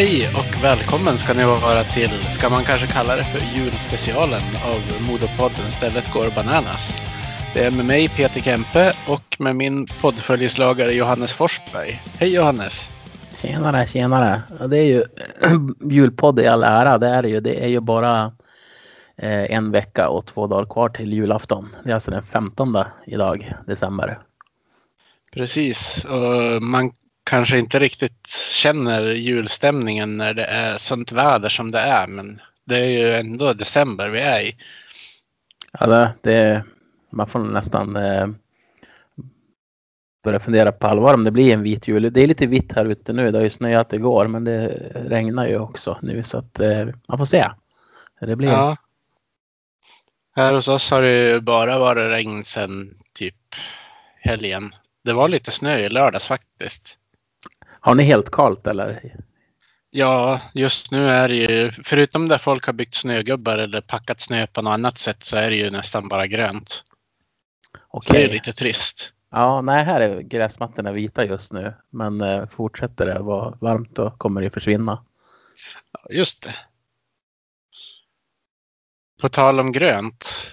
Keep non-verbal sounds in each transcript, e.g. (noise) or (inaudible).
Hej och välkommen ska ni vara till, ska man kanske kalla det för julspecialen av Modopodden Stället går bananas. Det är med mig Peter Kempe och med min poddföljeslagare Johannes Forsberg. Hej Johannes! Tjenare, tjenare. Ja, Det är ju (clears throat) julpodd i all ära. Det är det ju. Det är ju bara eh, en vecka och två dagar kvar till julafton. Det är alltså den 15 idag, december. Precis, och man kanske inte riktigt känner julstämningen när det är sånt väder som det är, men det är ju ändå december vi är i. Ja, det, det, man får nästan eh, börja fundera på allvar om det blir en vit jul. Det är lite vitt här ute nu. Det har ju snöat igår, men det regnar ju också nu så att eh, man får se. Det blir. Ja. Här hos oss har det ju bara varit regn sedan typ helgen. Det var lite snö i lördags faktiskt. Har ni helt kallt eller? Ja, just nu är det ju, förutom där folk har byggt snögubbar eller packat snö på något annat sätt så är det ju nästan bara grönt. Så Okej. det är lite trist. Ja, nej, här är gräsmattorna vita just nu. Men eh, fortsätter det vara varmt då kommer det försvinna. Ja, Just det. På tal om grönt.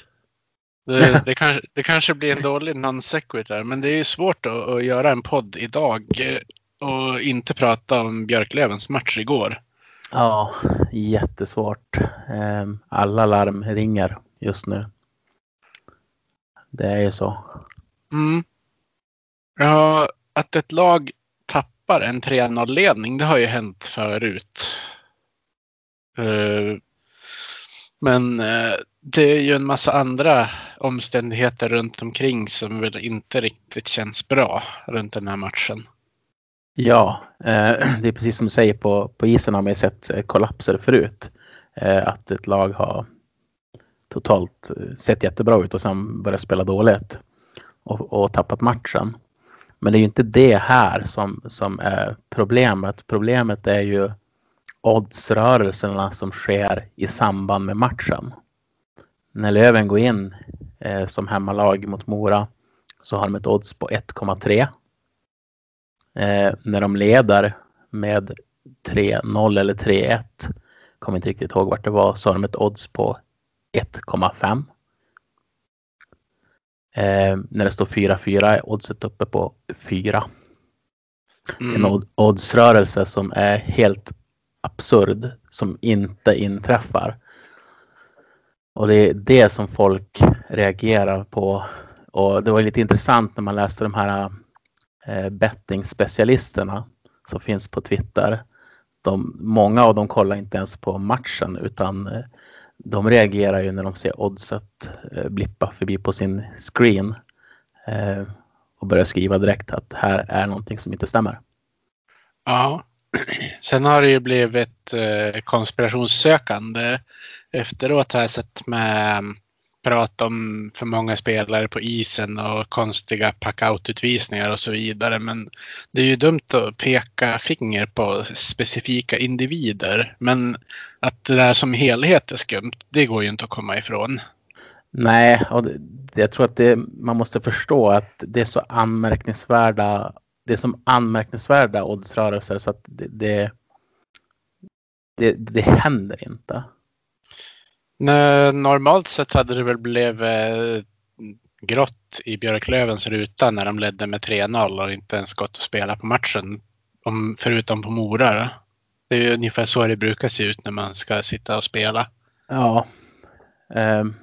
Det, (laughs) det, kanske, det kanske blir en dålig non sequitur, men det är ju svårt att, att göra en podd idag och inte prata om Björklövens match igår. Ja, jättesvårt. Ehm, Alla larm ringer just nu. Det är ju så. Mm. Ja, att ett lag tappar en 3-0-ledning, det har ju hänt förut. Eh, Men eh, det är ju en massa andra omständigheter runt omkring som väl inte riktigt känns bra runt den här matchen. Ja, eh, (clears throat) det är precis som du säger på, på isen har man ju sett eh, kollapser förut. Eh, Att ett lag har totalt eh, sett jättebra ut och sen börjat spela dåligt och, och tappat matchen. Men det är ju inte det här som, som är problemet. Problemet är ju oddsrörelserna som sker i samband med matchen. När Löven går in eh, som hemmalag mot Mora så har de ett odds på 1,3 eh, när de leder med 3-0 eller 3-1, kommer inte riktigt ihåg vart det var, så har de ett odds på 1,5. Eh, när det står 4-4 är oddset uppe på 4. En Mm. odd- oddsrörelse som är helt absurd, som inte inträffar. Och det är det som folk reagerar på. Och det var lite intressant när man läste de här Eh, bettingspecialisterna som finns på Twitter. De, många av dem kollar inte ens på matchen utan eh, de reagerar ju när de ser oddset eh, blippa förbi på sin screen och börjar skriva direkt att här är någonting som inte stämmer. Ja. (clears throat) Sen har det ju blivit konspirationssökande efteråt har jag sett med prat om för många spelare på isen och konstiga packout-utvisningar och så vidare. Men det är ju dumt att peka finger på specifika individer. Men att det där som helhet är skumt, det går ju inte att komma ifrån. Nej, och det, det- jag tror att det, man måste förstå att det är så anmärkningsvärda det är som anmärkningsvärda oddsrörelser så att det, det, det, det händer inte. Normalt sett hade det väl blivit eh, grått i Björklövens ruta när de ledde med 3-0 och inte ens gått att spela på matchen. Om, förutom på Mora. då. Det är ju ungefär så det brukar se ut när man ska sitta och spela. Ja. Um,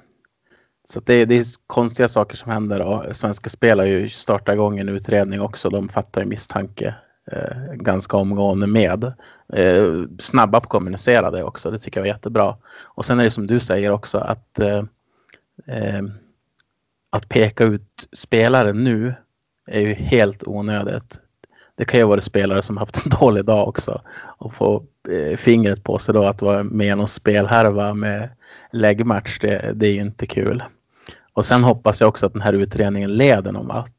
så det, det är konstiga saker som händer och Svenska Spel har ju startat igång en utredning också. De fattar ju misstanke uh, ganska omgående med. Eh, snabba på att kommunicera det också. Det tycker jag var jättebra. Och sen är det som du säger också att eh, eh, att peka ut spelare nu är ju helt onödigt. Det kan ju vara spelare som haft en (laughs) dålig dag också och få eh, fingret på sig då att vara med i någon spelhärva med läggmatch. Det, det är ju inte kul. Och sen hoppas jag också att den här utredningen leder någon vart.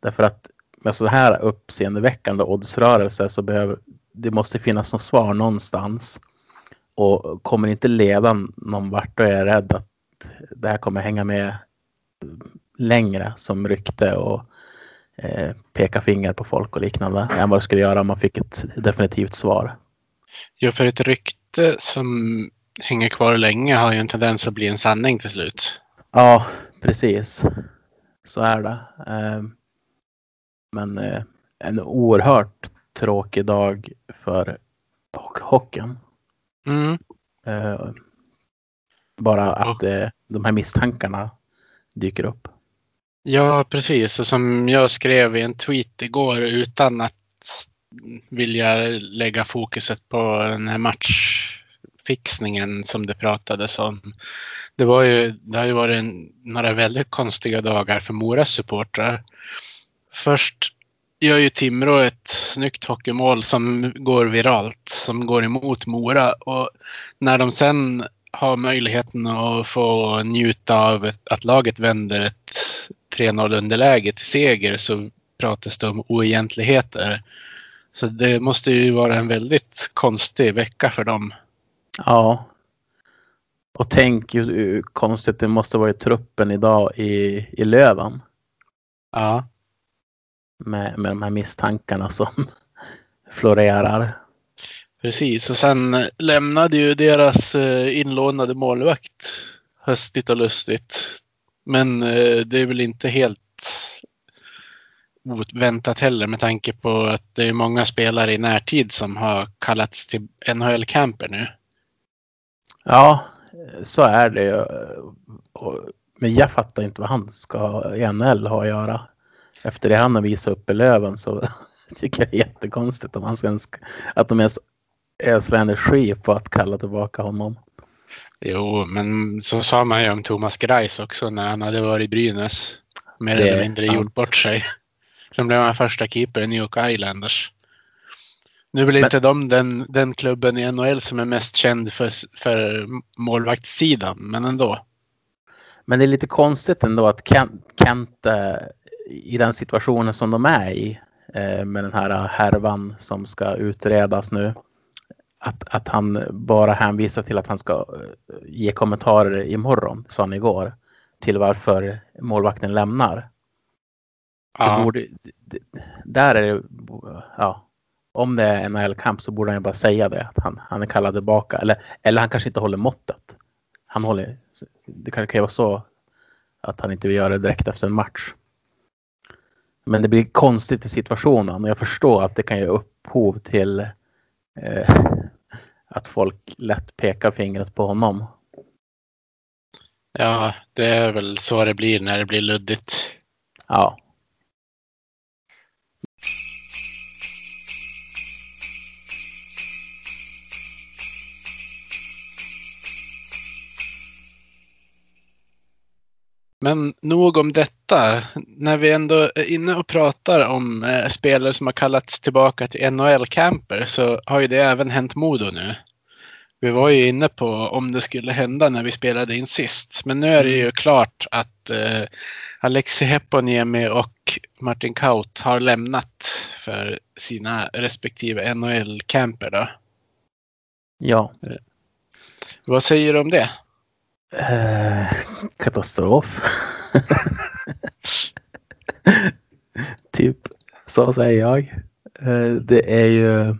Därför att med så här uppseendeväckande oddsrörelse så behöver det måste finnas något svar någonstans. Och kommer inte leda någon vart då är rädd att det här kommer hänga med längre som rykte och eh, peka finger på folk och liknande än vad det skulle göra om man fick ett definitivt svar. Ja, för ett rykte som hänger kvar länge har ju en tendens att bli en sanning till slut. Ja, precis. Så är det. Eh, men eh, en oerhört tråkig dag för hockeyn. Mm. Eh, bara att eh, de här misstankarna dyker upp. Ja, precis. Och som jag skrev i en tweet igår utan att vilja lägga fokuset på den här matchfixningen som det pratades om. Det, var ju, det har ju varit en, några väldigt konstiga dagar för Moras supportrar. Först gör ju Timrå ett snyggt hockeymål som går viralt, som går emot Mora. Och när de sen har möjligheten att få njuta av att laget vänder ett 3-0 underläge till seger så pratas det om oegentligheter. Så det måste ju vara en väldigt konstig vecka för dem. Ja. Och tänk hur konstigt det måste vara i truppen idag i, i Löven. Ja. Med, med de här misstankarna som (laughs) florerar. Precis, och sen lämnade ju deras eh, inlånade målvakt höstigt och lustigt. Men eh, det är väl inte helt oväntat heller med tanke på att det är många spelare i närtid som har kallats till NHL-camper nu. Ja, så är det ju. Men jag fattar inte vad han ska i NHL ha att göra. Efter det han har visat upp i Löven så (laughs) tycker jag det är jättekonstigt om han ska, att de ens ösla energi på att kalla tillbaka honom. Jo, men så sa man ju om Thomas Greis också när han hade varit i Brynäs. Mer eller mindre sant. gjort bort sig. Sen blev han första keeper i New York Islanders. Nu väl inte de den, den klubben i NHL som är mest känd för, för målvaktssidan, men ändå. Men det är lite konstigt ändå att Kent, Kent eh, i den situationen som de är i eh, med den här härvan som ska utredas nu att, att han bara hänvisar till att han ska eh, ge kommentarer imorgon, sa han igår, till varför målvakten lämnar. Ja. Borde, där är det, ja, om det är en NHL-kamp så borde han ju bara säga det, att han, han är kallad tillbaka. Eller, eller han kanske inte håller måttet. Han håller, det kan ju vara så att han inte vill göra det direkt efter en match. Men det blir konstigt i situationen och jag förstår att det kan ge upphov till eh, att folk lätt pekar fingret på honom. Ja, det är väl så det blir när det blir luddigt. Ja. Men nog om detta. När vi ändå är inne och pratar om eh, spelare som har kallats tillbaka till NHL-camper så har ju det även hänt Modo nu. Vi var ju inne på om det skulle hända när vi spelade in sist. Men nu är det ju mm. klart att eh, Alexi Heponiemi och Martin Kaut har lämnat för sina respektive NHL-camper. Då. Ja. Eh, vad säger du om det? Eh, katastrof. (laughs) typ så säger jag. Eh, det är ju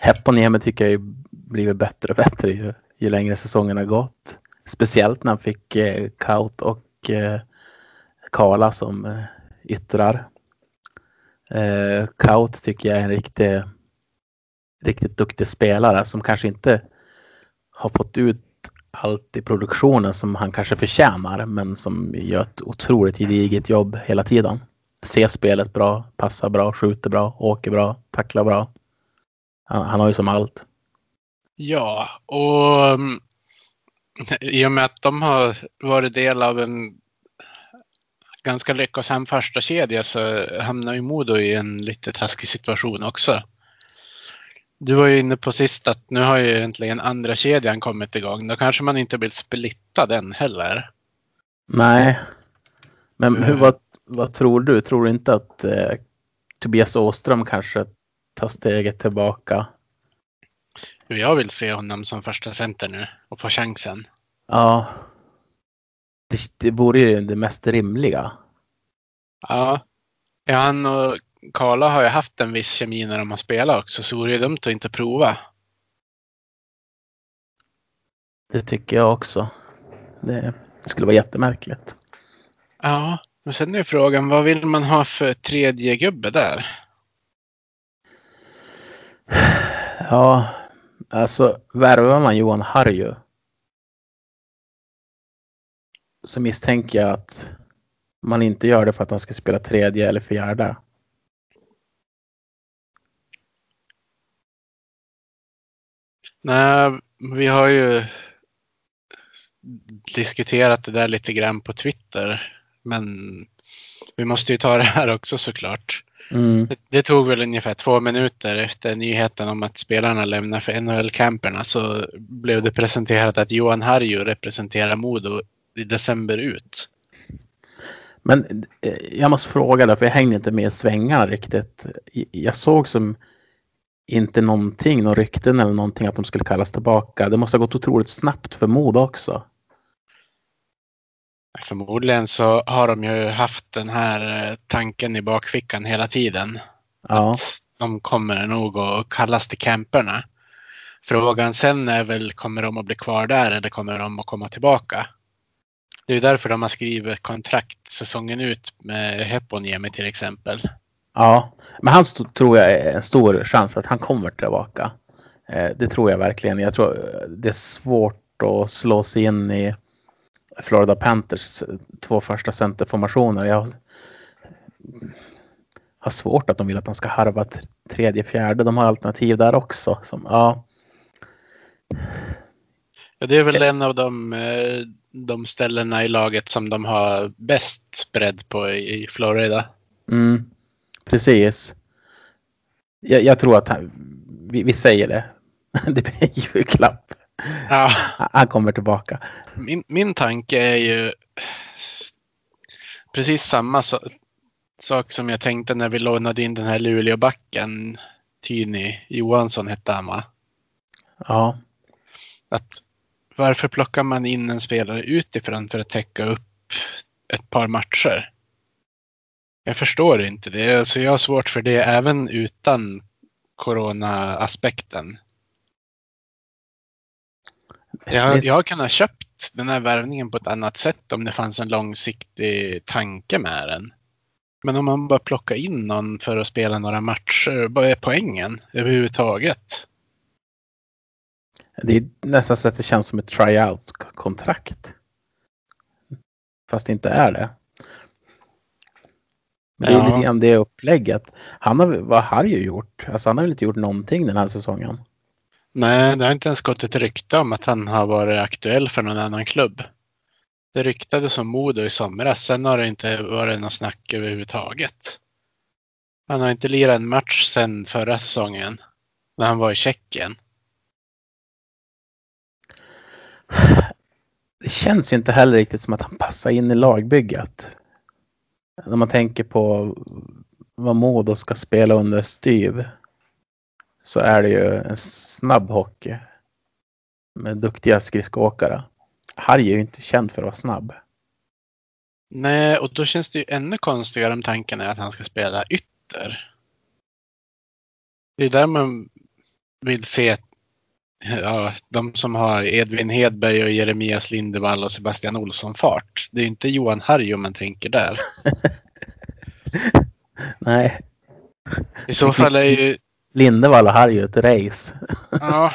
Heponiemi tycker jag blivit bättre och bättre ju, ju längre säsongen har gått. Speciellt när han fick eh, Kaut och eh, Kala som eh, yttrar. Eh, Kaut tycker jag är en riktig, riktigt duktig spelare som kanske inte har fått ut allt i produktionen som han kanske förtjänar men som gör ett otroligt gediget jobb hela tiden. Ser spelet bra, passar bra, skjuter bra, åker bra, tacklar bra. Han, han har ju som allt. Ja, och mm, i och med att de har varit del av en ganska lyckosam första kedja så hamnar ju Modo i en lite taskig situation också. Du var ju inne på sist att nu har ju egentligen andra kedjan kommit igång. Då kanske man inte vill splitta den heller. Nej. Men hur, vad, vad tror du? Tror du inte att eh, Tobias Åström kanske tar steget tillbaka. Jag vill se honom som första center nu och få chansen. Ja. Det, det vore ju det mest rimliga. Ja. ja, han och Karla har ju haft en viss kemi när de har spelat också, så vore det dumt att inte prova. Det tycker jag också. Det, det skulle vara jättemärkligt. Ja, men sen är frågan vad vill man ha för tredje gubbe där? Ja, alltså värvar man Johan Harju så misstänker jag att man inte gör det för att han ska spela tredje eller fjärde. Nej, vi har ju diskuterat det där lite grann på Twitter. Men vi måste ju ta det här också såklart. Mm. Det, det tog väl ungefär två minuter efter nyheten om att spelarna lämnar för NHL-camperna så blev det presenterat att Johan Harju representerar Modo i december ut. Men eh, jag måste fråga där, för jag hängde inte med i svängarna riktigt. Jag såg som inte någonting, någon rykten eller någonting att de skulle kallas tillbaka. Det måste ha gått otroligt snabbt för Modo också. Förmodligen så har de ju haft den här eh, tanken i bakfickan hela tiden. Ja. Att de kommer nog att kallas till camperna. Frågan sen är väl, kommer de att bli kvar där eller kommer de att komma tillbaka? Det är därför de har skrivit kontrakt säsongen ut med Heponiemi till exempel. Ja, men han st- tror jag är en stor chans att han kommer tillbaka. Eh, det tror jag verkligen. Jag tror eh, det är svårt att slå sig in i Florida Panthers eh, två första centerformationer. Jag har svårt att de vill att han ska harva tredje, fjärde. De har alternativ där också. Som, ja, Ja, det är väl en av de, eh, de ställena i laget som de har bäst bredd på i Florida. mm, precis. Jag, jag tror att han, vi, vi säger det. (laughs) Det blir en julklapp. Ja. Han kommer tillbaka. Min, min tanke är ju precis samma so sak som jag tänkte när vi lånade in den här Luleåbacken. Tyni Johansson hette han va? Ja, Att varför plockar man in en spelare utifrån för att täcka upp ett par matcher? Jag förstår inte det. Alltså jag har svårt för det även utan corona-aspekten. Jag, jag har kunnat köpt den här värvningen på ett annat sätt om det fanns en långsiktig tanke med den. Men om man bara plockar in någon för att spela några matcher, vad är poängen överhuvudtaget? Det är nästan så att det känns som ett tryout-kontrakt. Fast det inte är det. Men det är Ja. lite grann det upplägget. Han har, vad har ju gjort? Alltså han har väl inte gjort någonting den här säsongen. Nej, det har inte ens gått ett rykte om att han har varit aktuell för någon annan klubb. Det ryktades om Modo i somras, sen har det inte varit något snack överhuvudtaget. Han har inte lirat en match sedan förra säsongen, när han var i Tjeckien. Det känns ju inte heller riktigt som att han passar in i lagbygget. När man tänker på vad Modo ska spela under Styv. Så är det ju en snabb hockey. Med duktiga skridskoåkare. Harry är ju inte känd för att vara snabb. Nej, och då känns det ju ännu konstigare om tanken är att han ska spela ytter. Det är där man vill se ett ja, de som har Edvin Hedberg och Jeremias Lindevall och Sebastian Olsson fart. Det är inte Johan Harju man tänker där. (laughs) Nej, I så fall är ju Lindevall och är ett race. Ja.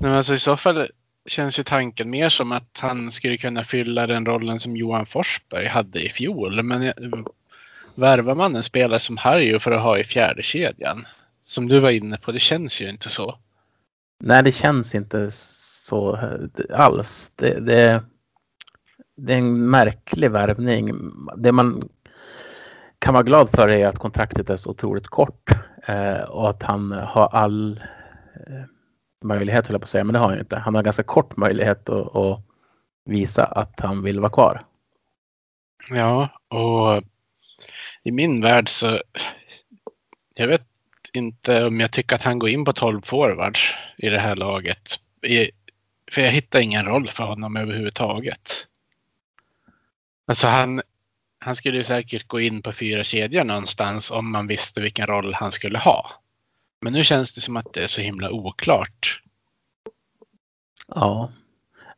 Men alltså, I så fall känns ju tanken mer som att han skulle kunna fylla den rollen som Johan Forsberg hade i fjol. Men värvar man en spelare som Harju för att ha i fjärde kedjan som du var inne på, det känns ju inte så. Nej, det känns inte så eh, alls. Det, det, det är en märklig värvning. Det man kan vara glad för är att kontraktet är så otroligt kort eh, och att han har all eh, möjlighet, höll jag på att säga, men det har han ju inte. Han har ganska kort möjlighet att, att visa att han vill vara kvar. Ja, och i min värld så Jag vet inte om jag tycker att han går in på 12 forwards i det här laget. I, för jag hittar ingen roll för honom överhuvudtaget. Alltså han, han skulle ju säkert gå in på fyra kedjor någonstans om man visste vilken roll han skulle ha. Men nu känns det som att det är så himla oklart. Ja,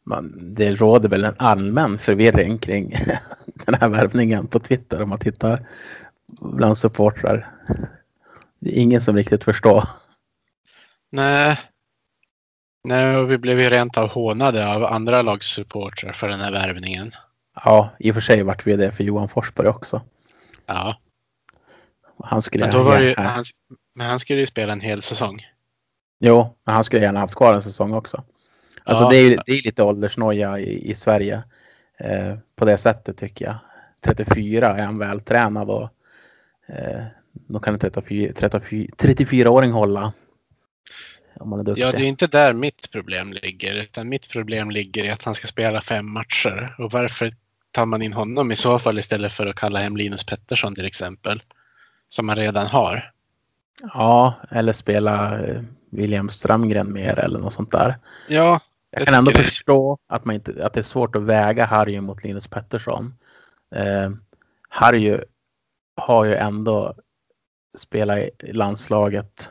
man, det råder väl en allmän förvirring kring (laughs) den här värvningen på Twitter om man tittar bland supportrar. Det är ingen som riktigt förstår. Nej. Nej, och vi blev ju rent av hånade av andra lags supportrar för den här värvningen. Ja, i och för sig vart vi det för Johan Forsberg också. Ja, Han skulle men, då var ju, han, men han skulle ju spela en hel säsong. Jo, men han skulle gärna haft kvar en säsong också. Alltså Ja. det, är, det är lite åldersnoja i, i Sverige. Eh, på det sättet tycker jag. 34 är han vältränad och eh, då kan en 34, 34, 34-åring hålla. Om man är duktig. Ja, det är inte där mitt problem ligger. Utan mitt problem ligger i att han ska spela fem matcher. Och varför tar man in honom i så fall istället för att kalla hem Linus Pettersson till exempel? Som man redan har. Ja, eller spela eh, William Strömgren mer eller något sånt där. Ja, Jag, kan ändå det. förstå att, man inte, att det är svårt att väga Harry mot Linus Pettersson. Eh, Harry har ju ändå spelat i landslaget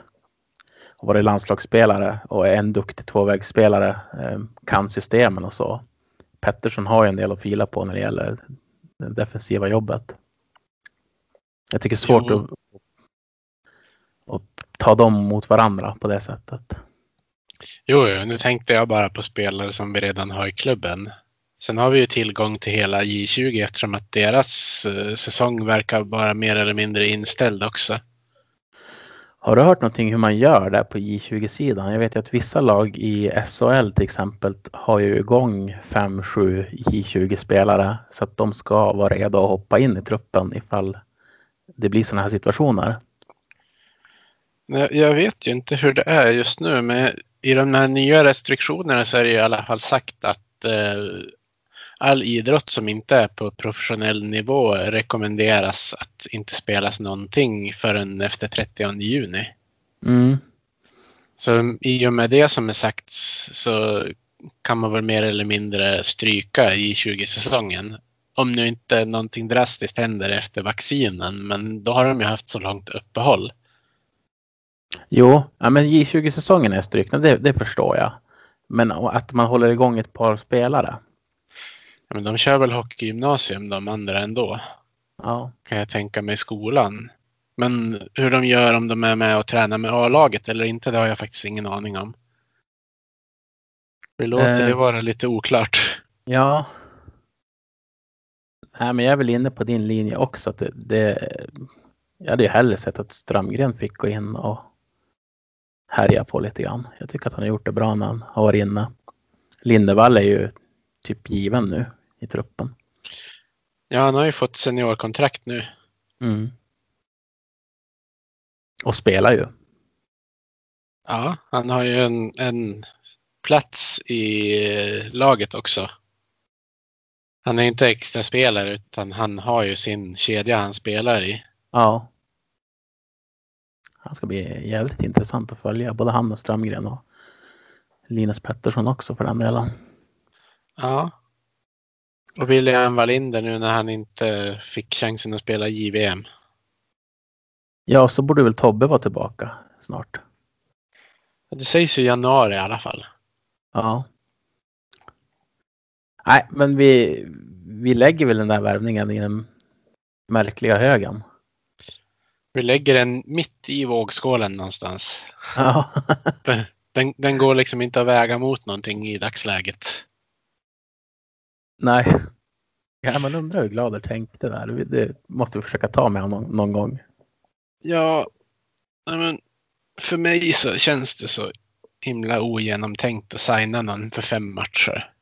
och varit landslagsspelare och är en duktig tvåvägsspelare. Eh, kan systemen och så. Pettersson har ju en del att fila på när det gäller det defensiva jobbet. Jag tycker det är svårt att, att ta dem mot varandra på det sättet. Jo, jo, nu tänkte jag bara på spelare som vi redan har i klubben. Sen har vi ju tillgång till hela J20 eftersom att deras eh, säsong verkar vara mer eller mindre inställd också. Har du hört någonting hur man gör där på J20-sidan? Jag vet ju att vissa lag i SHL till exempel har ju igång 5-7 J20-spelare så att de ska vara redo att hoppa in i truppen ifall det blir sådana här situationer. Jag vet ju inte hur det är just nu, men i de här nya restriktionerna så är det i alla fall sagt att eh, all idrott som inte är på professionell nivå rekommenderas att inte spelas någonting förrän efter 30 juni. Mm. Så i och med det som är sagt så kan man väl mer eller mindre stryka i 20-säsongen. Om nu inte någonting drastiskt händer efter vaccinen, men då har de ju haft så långt uppehåll. Jo, ja, men J20-säsongen är strykna, det, det förstår jag. Men att man håller igång ett par spelare. Men de kör väl hockeygymnasium de andra ändå, Ja, kan jag tänka mig skolan. Men hur de gör om de är med och tränar med A-laget eller inte, det har jag faktiskt ingen aning om. Vi låter Eh. det vara lite oklart. Ja. Nej, men jag är väl inne på din linje också. Att det, det, jag hade ju hellre sett att Strömgren fick gå in och härja på lite grann. Jag tycker att han har gjort det bra när han har varit inne. Lindevall är ju typ given nu i truppen. Ja, han har ju fått seniorkontrakt nu. Mm. Och spelar ju. Ja, han har ju en, en plats i laget också. Han är inte extra spelare utan han har ju sin kedja han spelar i. Ja. Han ska bli jävligt intressant att följa. Både han och Strömgren och Linus Pettersson också för den delen. Ja. Och William Wallinder nu när han inte fick chansen att spela JVM. Ja, så borde väl Tobbe vara tillbaka snart. Det sägs ju januari i alla fall. Ja. Nej, men vi, vi lägger väl den där värvningen i den märkliga högen. Vi lägger den mitt i vågskålen någonstans. Ja. Den, den går liksom inte att väga mot någonting i dagsläget. Nej. Ja, man undrar hur Glader tänkte där. Det måste vi försöka ta med honom någon, gång. Ja, nej men för mig så känns det så himla ogenomtänkt att signa någon för fem matcher.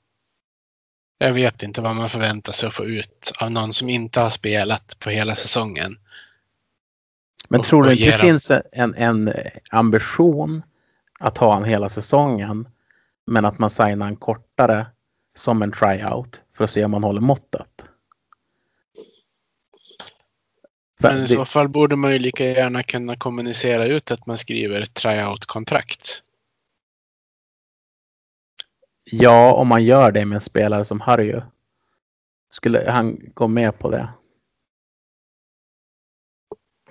Jag vet inte vad man förväntar sig att få ut av någon som inte har spelat på hela säsongen. Men Och- tror du inte det finns en, en ambition att ha en hela säsongen men att man signar en kortare som en tryout för att se om man håller måttet? Men i det- så fall borde man ju lika gärna kunna kommunicera ut att man skriver tryout-kontrakt. Ja, om man gör det med en spelare som Harry. Skulle han gå med på det?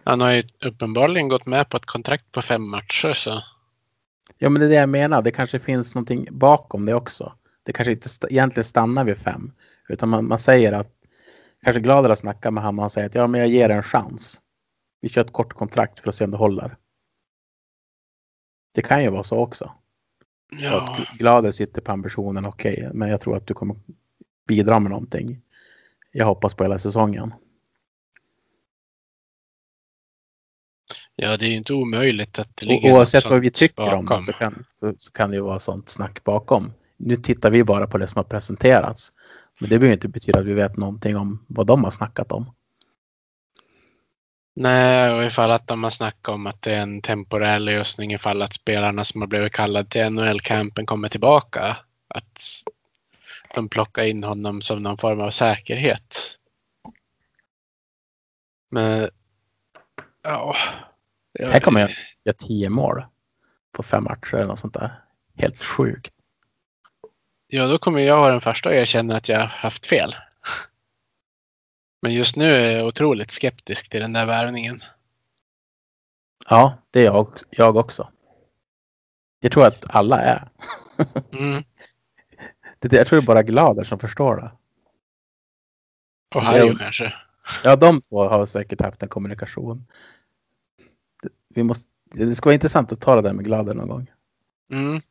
Han har ju uppenbarligen gått med på ett kontrakt på fem matcher så Ja, men det är det jag menar. Det kanske finns någonting bakom det också. Det kanske inte st- egentligen stannar vid fem. Utan man, man säger att kanske Glader snackar med honom han säger att ja, men jag ger en chans. Vi kör ett kort kontrakt för att se om det håller. Det kan ju vara så också. ja. Att Glader sitter på ambitionen, okej, men jag tror att du kommer bidra med någonting. Jag hoppas på hela säsongen. ja, det är ju inte omöjligt att det ligger Oavsett vad vi tycker om det bakom. så kan, så, så kan det ju vara sånt snack bakom. Nu tittar vi bara på det som har presenterats. Men det behöver inte betyda att vi vet någonting om vad de har snackat om. Nej, och ifall att de har snackat om att det är en temporär lösning ifall att spelarna som har blivit kallade till NHL-campen kommer tillbaka. Att de plockar in honom som någon form av säkerhet. Men ja. Tänk om jag gör tio mål på fem matcher eller något sånt där. Helt sjukt. Ja, då kommer jag vara den första att erkänna att jag haft fel. Men just nu är jag otroligt skeptisk till den där värvningen. Ja, det är jag, jag också. Jag tror att alla är. (laughs) Mm. Det, jag tror det är bara Glader som förstår det. Och Harry Ja. kanske. Ja, de två har säkert haft en kommunikation. Det- Vi måste, det ska vara intressant att ta det där med Glader någon gång. Mm.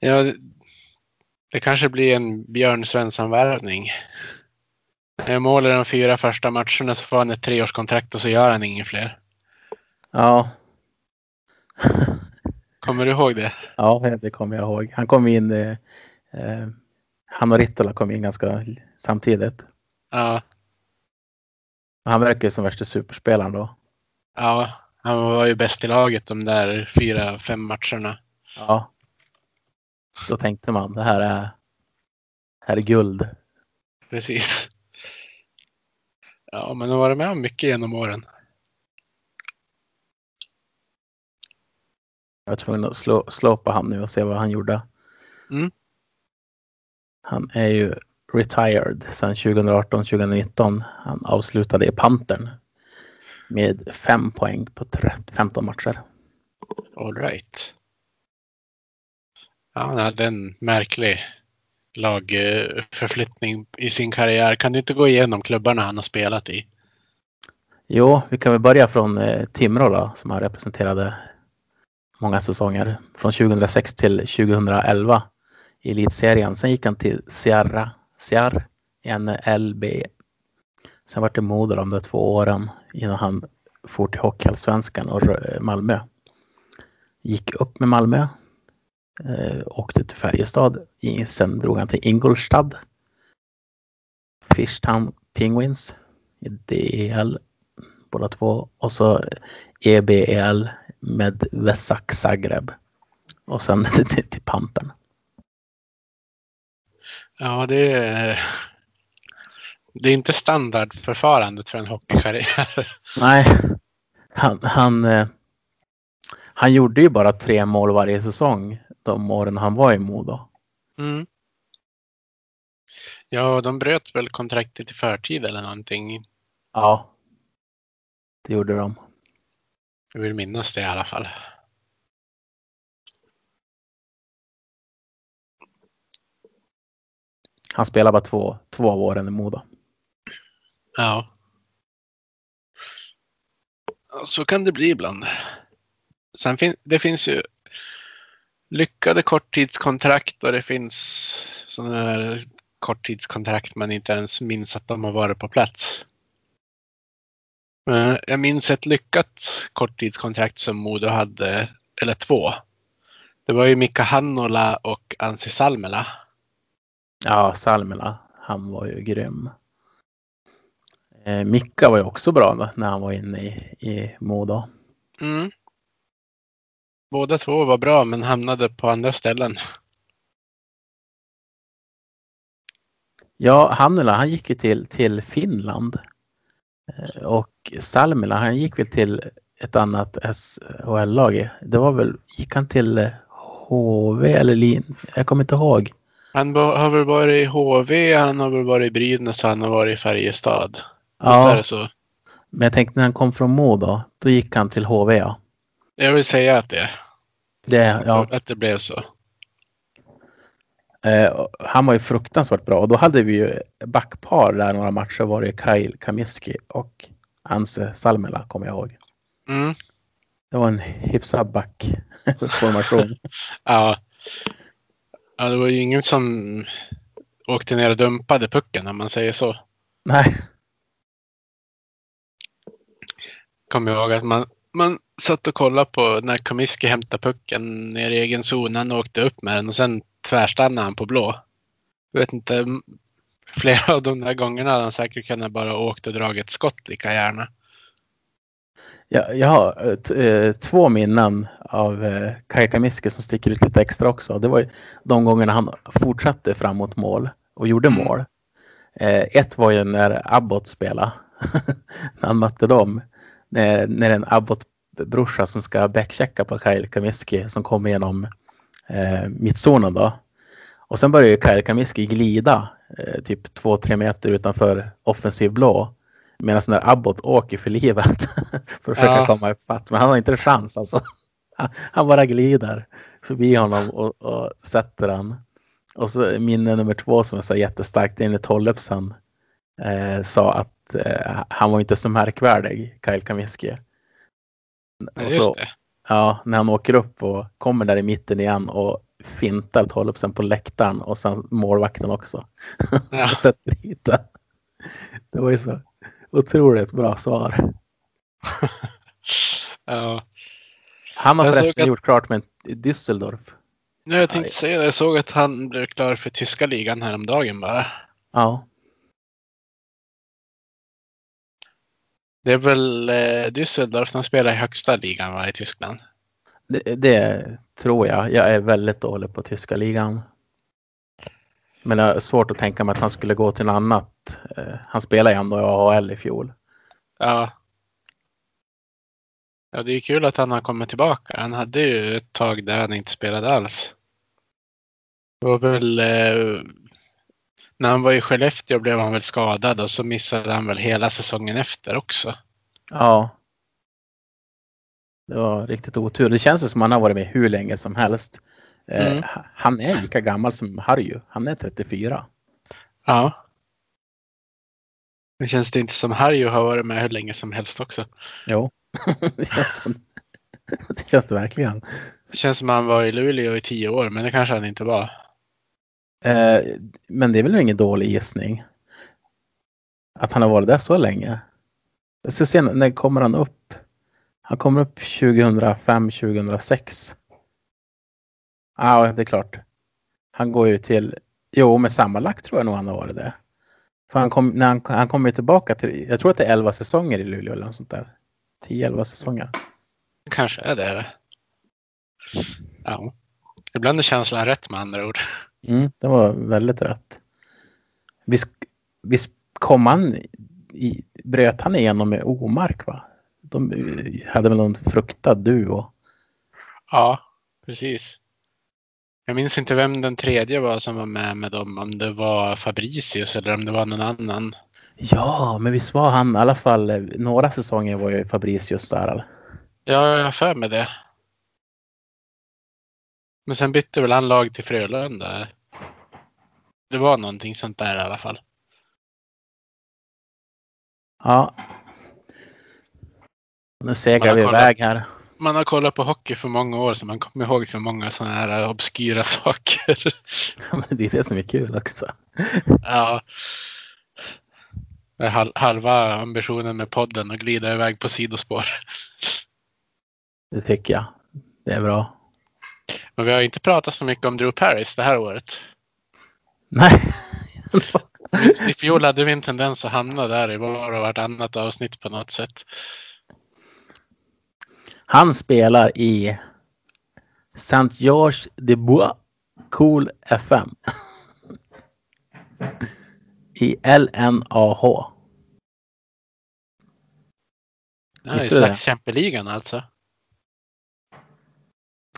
Ja, det, kanske blir en Björn Svensson-värvning. Jag målar de fyra första matcherna så får han ett treårskontrakt och så gör han inget fler. Ja, Kommer du ihåg det? ja det kommer jag ihåg. Han kom in, eh, eh, han och Rittola kom in ganska samtidigt. Ja, Han verkar ju som värsta superspelaren då. ja, han var ju bäst i laget de där fyra, fem matcherna. Ja. Då tänkte man, det här är, här är guld. Precis. Ja, men har varit med om mycket genom åren. Jag var tvungen att slå, slå på han nu och se vad han gjorde. Mm. Han är ju retired sedan 2018-2019. Han avslutade i Pantern med fem poäng på 30, 15 matcher. All right. Ja, han hade en märklig lagförflyttning i sin karriär. Kan du inte gå igenom klubbarna han har spelat i? Jo, vi kan väl börja från eh, Timrå då, som han representerade många säsonger. Från 2006 till 2011 i elitserien. Sen gick han till Sierra, Sierra NLB. Sen var det Modo de där två åren innan han for till Hockeyallsvenskan och Malmö. Gick upp med Malmö. Eh, åkte till Färjestad. I- Sen drog han till Ingolstad. Fishtown Penguins i DEL båda två. Och så EBEL med Vesak Zagreb. Och sen (laughs) till, till Pantern. Ja, det är, det är inte standardförfarandet för en hockeykarriär. (laughs) Nej, han, han, eh, han gjorde ju bara tre mål varje säsong de åren han var i Modo. Mm. Ja, de bröt väl kontraktet i förtid eller någonting. Ja, det gjorde de. Jag vill minnas det i alla fall. Han spelade bara två, två av åren i Modo. Ja. Så kan det bli ibland. Sen fin det finns ju lyckade korttidskontrakt och det finns sådana här korttidskontrakt man inte ens minns att de har varit på plats. Men Jag minns ett lyckat korttidskontrakt som Modo hade, eller två. Det var ju Mika Hannola och Ansi Salmela. Ja, Salmela, han var ju grym. Eh, Micka var ju också bra när han var inne i, i Modo. Mm. Båda två var bra men hamnade på andra ställen. Ja, Hannula, han gick ju till, till Finland. Eh, Och Salmela, han gick väl till ett annat SHL-lag. Det var väl, gick han till eh, HV eller Lin? Jag kommer inte ihåg. Han har väl varit i HV, han har väl varit i Brynäs han har varit i Färjestad. Visst är Ja, det så? men jag tänkte när han kom från Modo, då gick han till HV ja. Jag vill säga att det, Det, ja. att det blev så. Eh, han var ju fruktansvärt bra och då hade vi ju backpar där några matcher var det Kyle Kamiski och Anse Salmela kommer jag ihåg. Mm. Det var en hyfsad backformation. (laughs) Ja. ja, det var ju ingen som åkte ner och dumpade pucken om man säger så. Nej, Kommer jag ihåg att man, man satt och kollade på när Komiski hämtade pucken ner i egen zon. Han åkte upp med den och sen tvärstannade han på blå. Jag vet inte, flera av de där gångerna hade han säkert kunnat bara åkt och dragit skott lika gärna. jag, jag har eh, eh, två minnen av eh, Kyle Kamiski som sticker ut lite extra också. Det var ju de gångerna han fortsatte framåt mål och gjorde Mm. mål. Eh, ett var ju när Abbott spelade. (laughs) när han mötte dem. När, när en Abbott-brorsa som ska backchecka på Kyle Kamiski som kommer genom eh, mittzonen då. Och sen börjar ju Kyle Kamiski glida eh, typ 2-3 meter utanför offensiv blå. Medan när Abbott åker för livet (laughs) för att försöka Ja. komma ifatt. Men han har inte en chans alltså. (laughs) Han, bara glider förbi honom och, och sätter han. Och så minne nummer två som är så jättestarkt, när Tollefsen eh, sa att eh, han var inte så märkvärdig, Kyle Kamiski. Ja, just så, det. Ja, när han åker upp och kommer där i mitten igen och fintar Tollefsen på läktaren och sen målvakten också. (laughs) Ja. och sätter hit den. Det var ju så otroligt bra svar. (laughs) Ja. Han har Jag förresten att- gjort klart med Düsseldorf. Nu, jag tänkte säga det. Jag såg att han blev klar för tyska ligan häromdagen bara. Ja, Det är väl eh, Düsseldorf som spelar i högsta ligan va, i Tyskland. det, det tror jag. Jag är väldigt dålig på tyska ligan. Men det är svårt att tänka mig att han skulle gå till något annat. Eh, Han spelade ju ändå i AHL i fjol. Ja. Ja, det är kul att han har kommit tillbaka. Han hade ju ett tag där han inte spelade alls. Det var väl eh, när han var i Skellefteå blev han väl skadad och så missade han väl hela säsongen efter också. Ja. Det var riktigt otur. Det känns som han har varit med hur länge som helst. Eh, Mm. Han är lika gammal som Harju. Han är 34. Ja. Det känns det inte som Harju har varit med hur länge som helst också. Jo. (laughs) det, känns som... (laughs) det känns det verkligen. Det känns som han var i Luleå i tio år, men det kanske han inte var. Eh, men det är väl ingen dålig gissning. Att han har varit där så länge. Jag ska se, när kommer han upp? Han kommer upp 2005, 2006. Ja, det är klart. Han går ju till, jo men sammanlagt tror jag nog han har varit det. För han kom, när han, han kommer ju tillbaka till, jag tror att det är 11 säsonger i Luleå eller något sånt där. 10-11 säsonger. Kanske är det det. Ja. Ibland är känslan rätt med andra ord. Mm, det var väldigt rätt. Visst, visst kom han i, bröt han igenom med Omark va? De eh, hade väl någon fruktad duo. Ja, precis. Jag minns inte vem den tredje var som var med med dem. Om det var Fabricius eller om det var någon annan. Ja, men visst var han i alla fall eh, några säsonger var ju Fabricius där. Ja, jag har för mig det. Men sen bytte väl han lag till Frölunda. Det var någonting sånt där i alla fall. Ja. Nu har vi kollat. iväg här. Man har kollat på hockey för många år så man kommer ihåg för många sådana här obskyra (laughs) saker. Men det är det som är kul också. ja. Halva ambitionen med podden att glida iväg på sidospår. Det tycker jag. Det är bra. Men vi har inte pratat så mycket om Drew Paris det här året. Nej. I fjol hade vi en tendens att hamna där i var och vartannat avsnitt på något sätt. Han spelar i Saint Georges de Bois Cool FM. I LNAH. Ja, I det? slags kämpeligan alltså.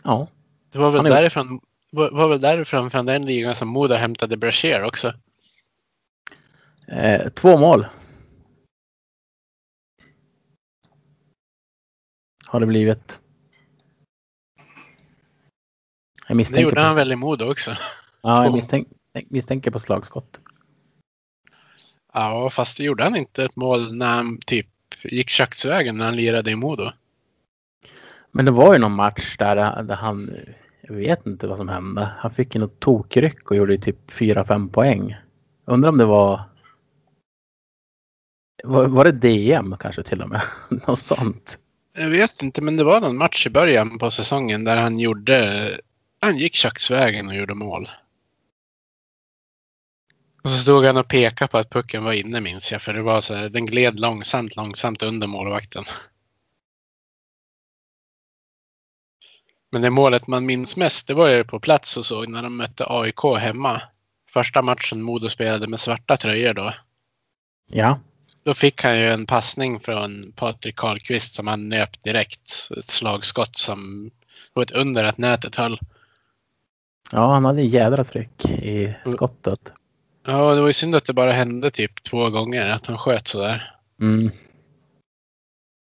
Ja, Det var väl är- därifrån, var, var väl därifrån från den ligan som Modo hämtade Brashear också. eh, två mål. Har det blivit. Jag Det misstänker, gjorde på, han väl i Modo också. ja, jag misstänk, misstänker på slagskott. Ja, fast det gjorde han inte ett mål när han typ gick köksvägen när han lirade i Modo. Men det var ju någon match där, där han, jag vet inte vad som hände. Han fick ju något tokryck och gjorde typ 4-5 poäng. Undrar om det var var, var det DM kanske till och med? (laughs) Något sånt. Jag vet inte, men det var någon match i början på säsongen där han gjorde... Han gick köksvägen och gjorde mål. Och så stod han och pekade på att pucken var inne minns jag, för det var så här, den gled långsamt, långsamt under målvakten. Men det målet man minns mest, det var ju på plats och så när de mötte AIK hemma. Första matchen Modo spelade med svarta tröjor då. Ja, Då fick han ju en passning från Patrik Karlqvist som han nöp direkt. Ett slagskott som var ett under att nätet höll. ja han hade en jädra tryck i skottet. Ja, det var ju synd att det bara hände typ två gånger att han sköt sådär. Mm.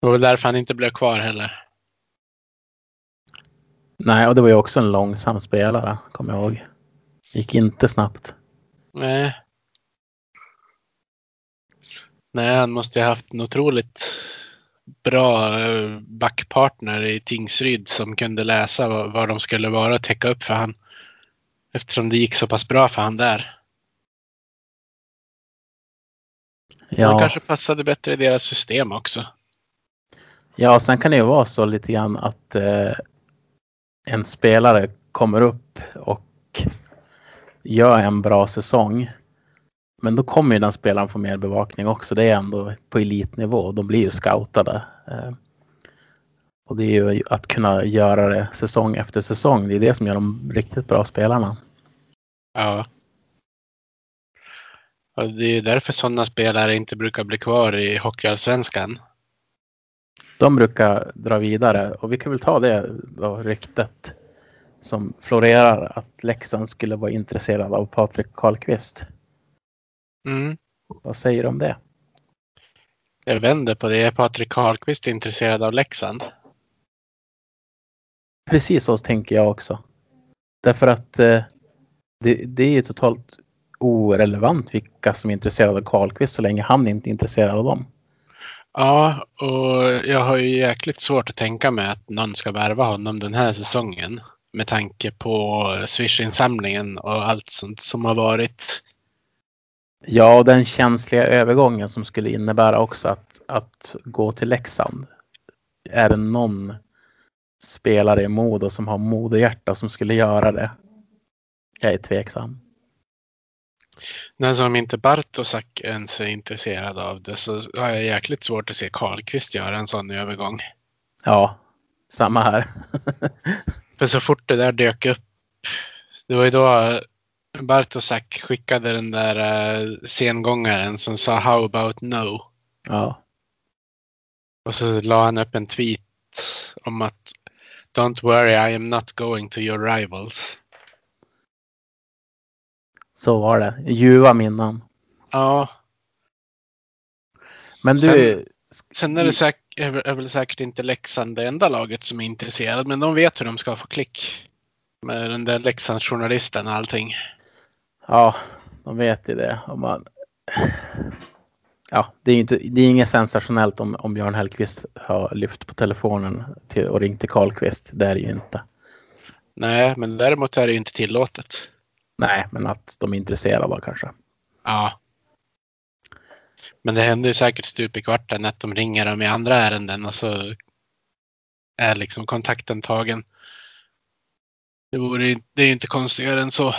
Det var väl därför han inte blev kvar heller. Nej, och det var ju också en långsam spelare, kommer jag ihåg. Gick inte snabbt. Nej. Nej, han måste ha haft en otroligt bra eh, backpartner i Tingsryd som kunde läsa vad, vad de skulle vara och täcka upp för han. Eftersom det gick så pass bra för han där. Han Ja, kanske passade bättre i deras system också. ja, sen kan det ju vara så lite grann att eh, en spelare kommer upp och gör en bra säsong. Men då kommer ju den spelaren få mer bevakning också. Det är ändå på elitnivå. De blir ju scoutade. Eh, och det är ju att kunna göra det säsong efter säsong. Det är det som gör de riktigt bra spelarna. Ja. Och det är ju därför sådana spelare inte brukar bli kvar i Hockeyallsvenskan. De brukar dra vidare och vi kan väl ta det då, ryktet som florerar att Leksand skulle vara intresserad av Patrik Karlqvist. Mm. Vad säger du om det? Jag vänder på det. Är Patrik Karlqvist intresserad av Leksand? Precis så tänker jag också. Därför att eh, det, det är ju totalt orelevant vilka som är intresserade av Karlqvist så länge han inte är intresserad av dem. Ja, och jag har ju jäkligt svårt att tänka mig att någon ska värva honom den här säsongen. Med tanke på Swish-insamlingen och allt sånt som har varit. Ja, och den känsliga övergången som skulle innebära också att, att gå till Leksand. Är det någon spelare i Modo som har modehjärta som skulle göra det? Jag är tveksam. Men som inte Bartosak ens är intresserad av det så har jag jäkligt svårt att se Karlqvist göra en sån övergång. Ja, samma här. (laughs) För så fort det där dök upp. Det var ju då Bartosak skickade den där uh, sengångaren som sa How about no? ja, Och så la han upp en tweet om att Don't worry I am not going to your rivals. Så var det. Ljuva minnen. Ja, Men du, Sen- sen är det säk- är väl- är väl säkert inte Leksand det enda laget som är intresserad, men de vet hur de ska få klick. Med den där Leksandsjournalisten och allting. ja, de vet ju det. Om man... Ja, det är, inte, det är inget sensationellt om, om Björn Hellkvist har lyft på telefonen till, och ringt till Karlqvist. Det är det ju inte. Nej, men däremot är det ju inte tillåtet. Nej, men att de är intresserade kanske. Ja. Men det händer ju säkert stup i kvarten att de ringer dem i andra ärenden och så är liksom kontakten tagen. Det, vore, det är ju inte konstigare än så.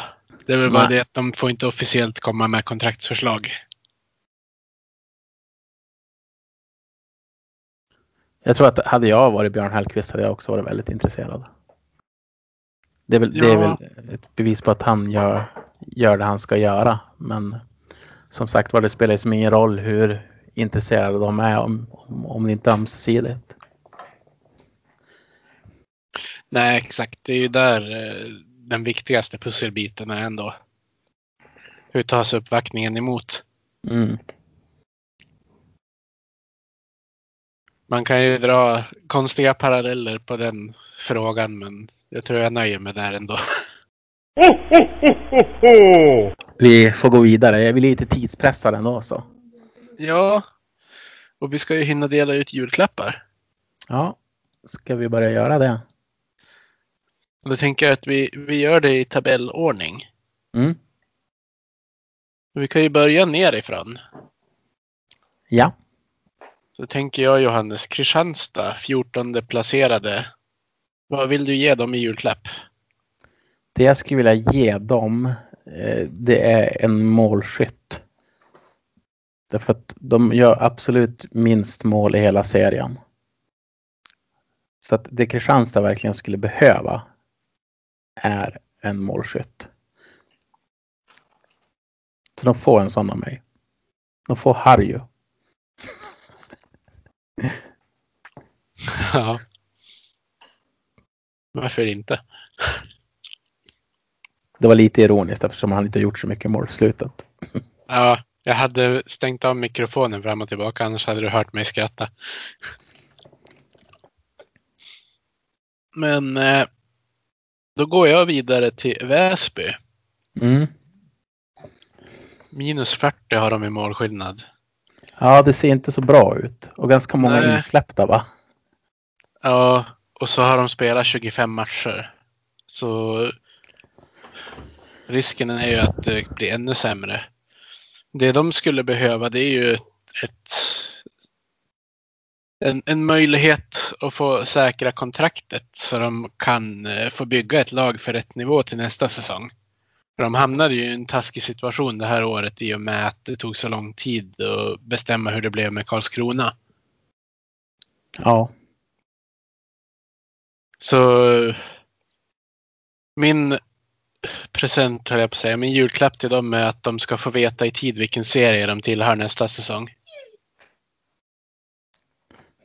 Det är väl bara Nej. det att de får inte officiellt komma med kontraktsförslag. Jag tror att hade jag varit Björn Hellkvist hade jag också varit väldigt intresserad. Det är väl, det är Ja. väl ett bevis på att han gör, gör det han ska göra. Men som sagt var, det spelar ju som ingen roll hur intresserade de är om, om, om det inte är ömsesidigt. Nej, exakt. Det är ju där eh, den viktigaste pusselbiten är ändå. Hur tas uppvaktningen emot? Mm. Man kan ju dra konstiga paralleller på den frågan, men jag tror jag nöjer mig där ändå. Vi får gå vidare. Jag blir lite tidspressad ändå så. Ja, och vi ska ju hinna dela ut julklappar. Ja, ska vi börja göra det? Och då tänker jag att vi, vi gör det i tabellordning. Mm. Vi kan ju börja nerifrån. Ja. Så tänker jag Johannes Kristianstad, 14 placerade. Vad vill du ge dem i julklapp? Det jag skulle vilja ge dem, eh, det är en målskytt. Därför att de gör absolut minst mål i hela serien. Så att det Kristianstad verkligen skulle behöva är en målskytt. Så de får en sån av mig. De får Harju. (laughs) Ja. Varför inte? Det var lite ironiskt eftersom han inte gjort så mycket mål i slutet. Ja, jag hade stängt av mikrofonen fram och tillbaka, annars hade du hört mig skratta. Men eh, då går jag vidare till Väsby. Mm. Minus 40 har de i målskillnad. Ja, det ser inte så bra ut. Och ganska många Nej. insläppta va? Ja, och så har de spelat 25 matcher. Så risken är ju att det blir ännu sämre. Det de skulle behöva det är ju ett, en, en möjlighet att få säkra kontraktet så de kan eh, få bygga ett lag för rätt nivå till nästa säsong. För de hamnade ju i en taskig situation det här året i och med att det tog så lång tid att bestämma hur det blev med Karlskrona. Ja. Så min present, höll jag på att säga, min julklapp till dem är att de ska få veta i tid vilken serie de tillhör nästa säsong.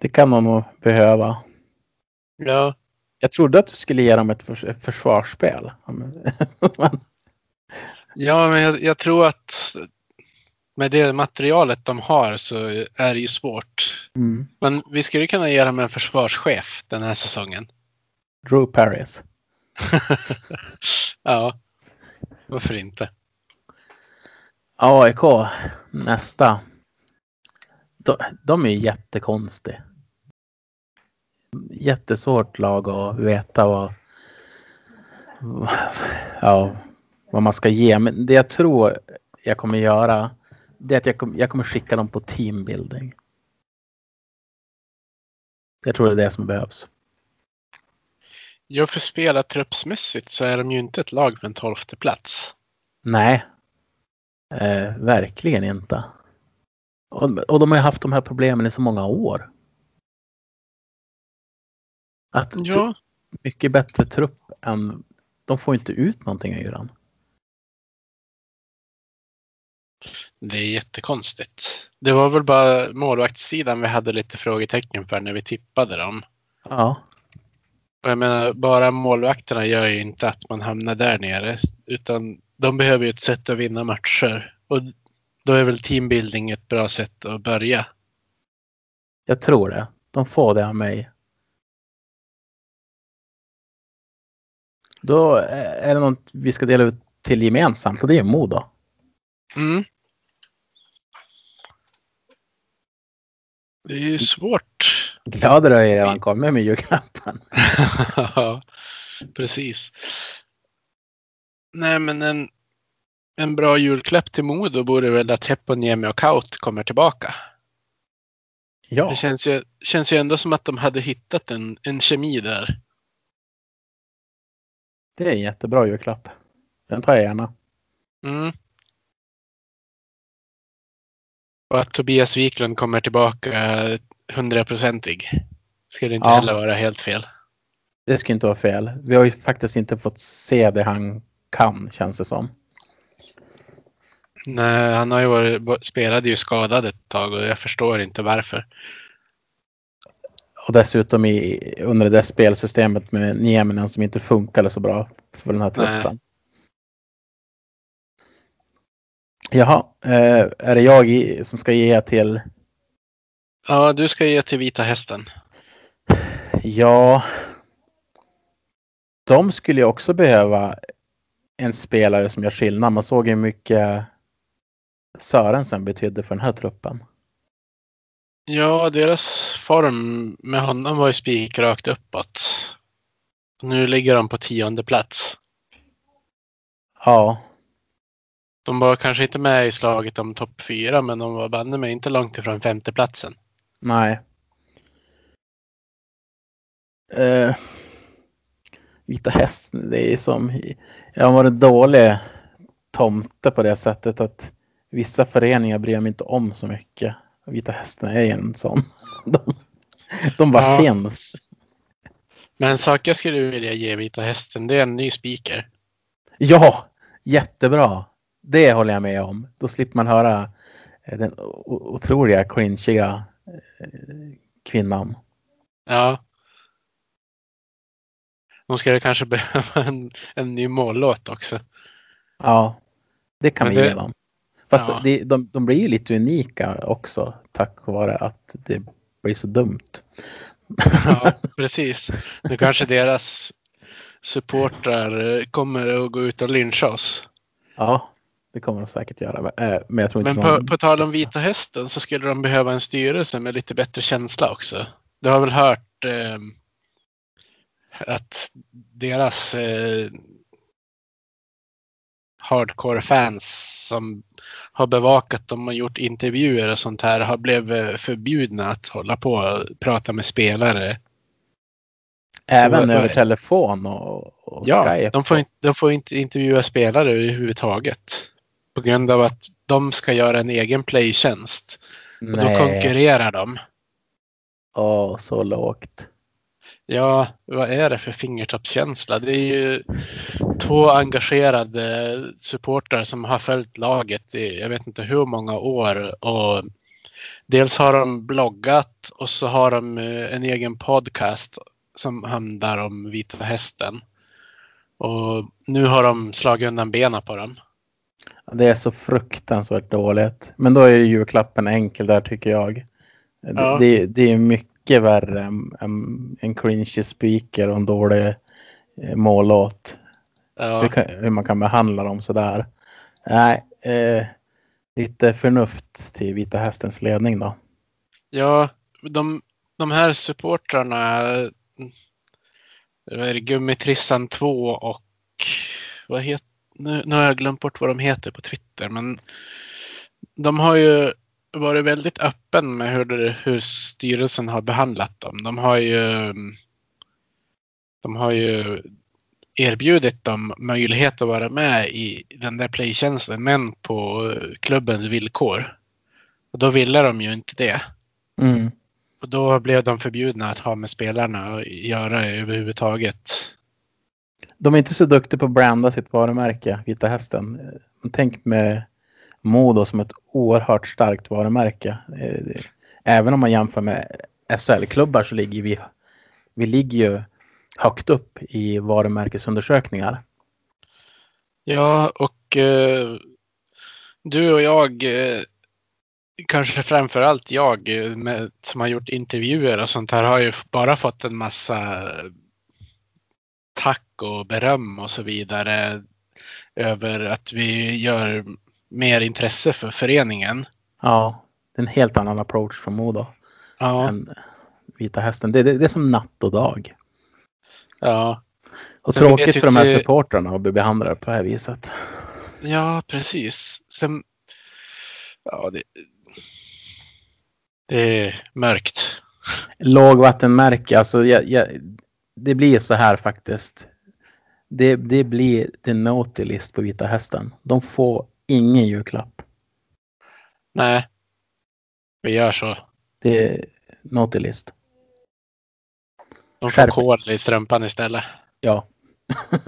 Det kan man nog behöva. Ja, Jag trodde att du skulle ge dem ett, förs ett försvarsspel. Ja men (laughs) jag, jag tror att med det materialet de har så är det ju svårt. mm. Men vi skulle kunna ge dem en försvarschef den här säsongen. Drew Paris. (laughs) ja, varför inte? AIK, nästa. De, de är ju jättekonstiga. Jättesvårt lag att veta vad, ja, vad man ska ge. Men det jag tror jag kommer göra det är att jag, kommer- jag kommer skicka dem på teambuilding. Jag tror det är det som behövs. Ja, för spelartruppsmässigt så är de ju inte ett lag för en tolfte plats. Nej, eh, verkligen inte. Och, och de har ju haft de här problemen i så många år. Att Ja, mycket bättre trupp än... De får inte ut någonting ur den. Det är jättekonstigt. Det var väl bara målvaktssidan vi hade lite frågetecken för när vi tippade dem. Ja, Och jag menar, bara målvakterna gör ju inte att man hamnar där nere. Utan de behöver ju ett sätt att vinna matcher. Och då är väl teambuilding ett bra sätt att börja. jag tror det. De får det av mig. Då är det något vi ska dela ut till gemensamt och det är Modo. Mm. Det är svårt. Glad jag redan kommit med julklappen. Ja, (laughs) precis. Nej, men en, en bra julklapp till Modo vore väl att Heponiemi och Kaut kommer tillbaka. Ja, Det känns ju, känns ju ändå som att de hade hittat en, en kemi där. det är en jättebra julklapp. Den tar jag gärna. Mm. Och att Tobias Wiklund kommer tillbaka hundraprocentig. Skulle inte Ja. heller vara helt fel. Det skulle inte vara fel. Vi har ju faktiskt inte fått se det han kan känns det som. Nej, han har ju varit, spelade ju skadad ett tag och jag förstår inte varför. Och dessutom i, under det spelsystemet med Nieminen som inte funkade så bra för den här truppen. Jaha, eh, är det jag som ska ge till? Ja, du ska ge till Vita Hästen. Ja. De skulle ju också behöva en spelare som gör skillnad. Man såg ju hur mycket Sörensen betydde för den här truppen. Ja, deras form med honom var ju spikrakt uppåt. Nu ligger de på tionde plats. Ja, De var kanske inte med i slaget om topp fyra, men de var banne mig inte långt ifrån femteplatsen. Nej. Eh, Vita hästen, det är som, jag har varit dålig tomte på det sättet att vissa föreningar bryr mig inte om så mycket. Vita hästen är en sån. (laughs) De, de bara Ja. finns. Men en sak jag skulle vilja ge Vita Hästen, det är en ny speaker. Ja, jättebra. Det håller jag med om. Då slipper man höra eh, den otroliga cringiga eh, kvinnan. Ja. De skulle kanske (laughs) behöva en, en ny mållåt också. Ja, det kan Men vi det- ge dem. Fast Ja. det, de, de blir ju lite unika också tack vare att det blir så dumt. Ja, (laughs) precis. Nu kanske deras supportrar kommer att gå ut och lyncha oss. Ja, det kommer de säkert göra. Eh, Men jag tror inte Men på, på tal om Vita Hästen så skulle de behöva en styrelse med lite bättre känsla också. Du har väl hört eh, att deras eh, hardcore-fans som har bevakat dem och gjort intervjuer och sånt här har blivit förbjudna att hålla på och prata med spelare. Även över telefon och, och Ja, Skype. de får, inte, de får inte intervjua spelare överhuvudtaget. På grund av att de ska göra en egen playtjänst. Och då konkurrerar de. åh, så lågt. Ja, vad är det för fingertoppskänsla? Det är ju två engagerade supportrar som har följt laget i jag vet inte hur många år. Och dels har de bloggat och så har de eh, en egen podcast som handlar om Vita Hästen. Och nu har de slagit undan benen på dem. Det är så fruktansvärt dåligt. Men då är ju julklappen enkel där tycker jag. Ja. Det, det är mycket värre än, än en cringy speaker och en dålig eh, mållåt. Ja. Hur, kan, hur man kan behandla dem sådär. Nej, eh, lite förnuft till Vita Hästens ledning då. Ja, de, de här supportrarna. Det, Gummitrissan 2 och vad heter, nu, nu har jag glömt bort vad de heter på Twitter. Men de har ju varit väldigt öppen med hur, det, hur styrelsen har behandlat dem. De har ju de har ju erbjudit dem möjlighet att vara med i den där playtjänsten men på klubbens villkor. Och då ville de ju inte det. Mm. Och då blev de förbjudna att ha med spelarna att göra överhuvudtaget. De är inte så duktiga på att branda sitt varumärke, Vita Hästen. Tänk med Modo som ett oerhört starkt varumärke. Eh, även om man jämför med SHL-klubbar så ligger vi, vi ligger ju högt upp i varumärkesundersökningar. Ja, och eh, du och jag, eh, kanske framför allt jag eh, med, som har gjort intervjuer och sånt här har ju bara fått en massa tack och beröm och så vidare över att vi gör mer intresse för föreningen. Ja, det är en helt annan approach från Modo Ja, än Vita Hästen. Det, det, det är som natt och dag. ja, Och Sen tråkigt för de här supportrarna att bli behandlade på det här viset. ja, precis. Sen, ja, det, det är mörkt. Lågvattenmärke, alltså jag, jag, det blir så här faktiskt. Det, det blir the naughty list på Vita Hästen. De får ingen julklapp. Nej, vi gör så. Det är naughty list. De får Skärp- kol i strumpan istället. Ja. (laughs)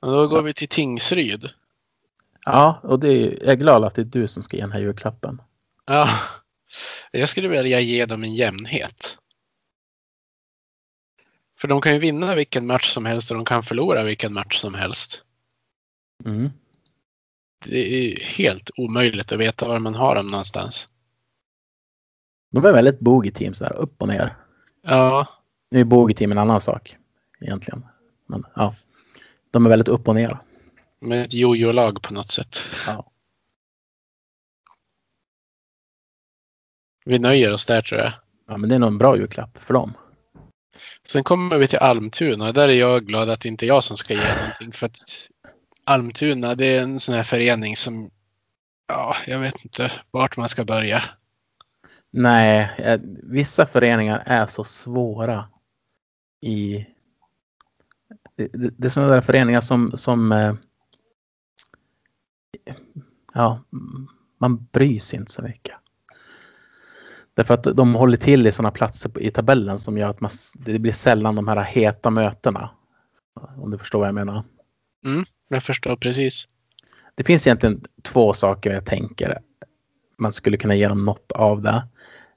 Och då går vi till Tingsryd. Ja, och det är, jag är glad att det är du som ska ge den här julklappen. Ja, jag skulle vilja ge dem en jämnhet. För de kan ju vinna vilken match som helst och de kan förlora vilken match som helst. Mm. Det är helt omöjligt att veta var man har dem någonstans. De är väldigt bogey teams där, upp och ner. Ja, Nu är bogey team en annan sak egentligen. Men ja, de är väldigt upp och ner. med ett jojo-lag på något sätt. Ja. Vi nöjer oss där tror jag. Ja, men det är nog en bra julklapp för dem. Sen kommer vi till Almtuna där är jag glad att det inte är jag som ska ge någonting. För att Almtuna det är en sån här förening som, ja, jag vet inte vart man ska börja. Nej, eh, vissa föreningar är så svåra i... Det, det, är sådana där föreningar som, som eh, ja, man bryr sig inte så mycket. Därför att de håller till i sådana platser i tabellen som gör att man, det blir sällan de här heta mötena. Om du förstår vad jag menar. Jag förstår precis. Det finns egentligen två saker jag tänker man skulle kunna ge dem något av det.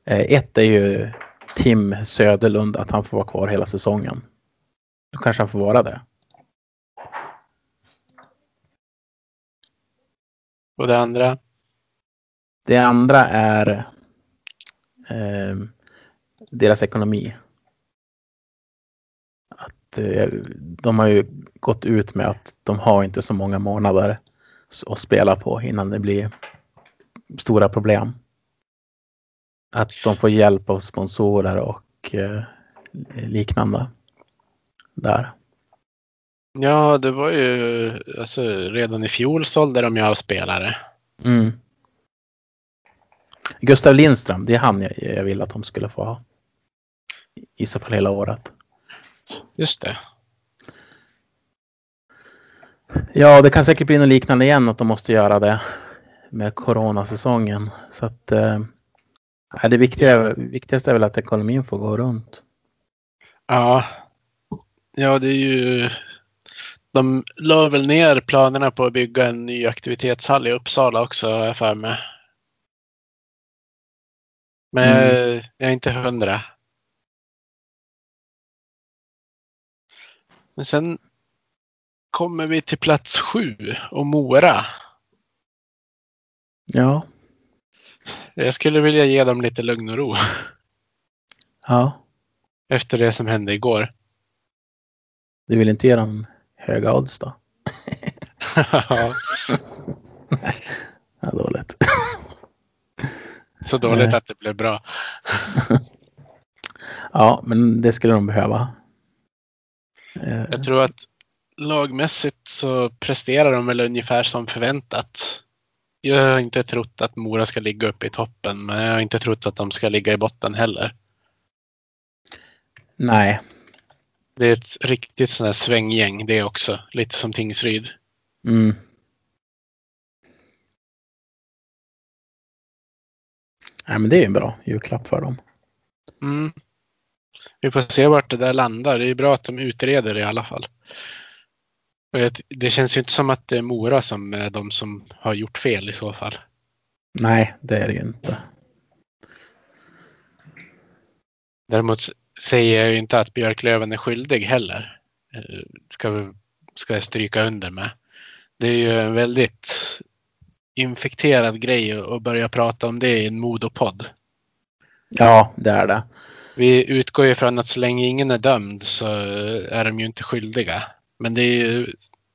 Eh, Ett är ju Tim Söderlund, att han får vara kvar hela säsongen. Då kanske han får vara det. Och det andra, Det andra är eh, deras ekonomi. Att, eh, de har ju gått ut med att de har inte så många månader att spela på innan det blir stora problem. Att de får hjälp av sponsorer och eh, liknande. Där. ja det var ju, alltså redan i fjol sålde de ju av spelare. Mm. Gustav Lindström, det är han jag, jag vill att de skulle få ha. I så fall hela året. Just det. Ja, det kan säkert bli något liknande igen att de måste göra det med coronasäsongen. Så att eh, det viktiga, viktigaste är väl att ekonomin får gå runt. Ja. Ja, det är ju... De la väl ner planerna på att bygga en ny aktivitetshall i Uppsala också, har jag för mig. Men Mm. jag är inte hundra. Men sen kommer vi till plats sju och Mora. Ja, Jag skulle vilja ge dem lite lugn och ro ja. efter det som hände igår. Du vill inte ge dem höga odds då? (laughs) Ja, (laughs) Ja, dåligt. Så dåligt Nej. att det blev bra. (laughs) Ja, men det skulle de behöva. Eh, Jag tror att lagmässigt så presterar de väl ungefär som förväntat. Jag har inte trott att Mora ska ligga uppe i toppen, men jag har inte trott att de ska ligga i botten heller. Nej, Det är ett riktigt sånt här svänggäng det också, lite som Tingsryd. Mm. Nej, men det är en bra julklapp för dem. Mm. Vi får se vart det där landar. Det är bra att de utreder det i alla fall. Det känns ju inte som att det är Mora som är de som har gjort fel i så fall. Nej, det är det ju inte. Däremot säger jag ju inte att Björklöven är skyldig heller. Eh, Ska, vi- ska jag stryka under med. Det är ju en väldigt infekterad grej att börja prata om det i en modopodd. Ja, det är det. Vi utgår ju från att så länge ingen är dömd så är de ju inte skyldiga. Men det är ju,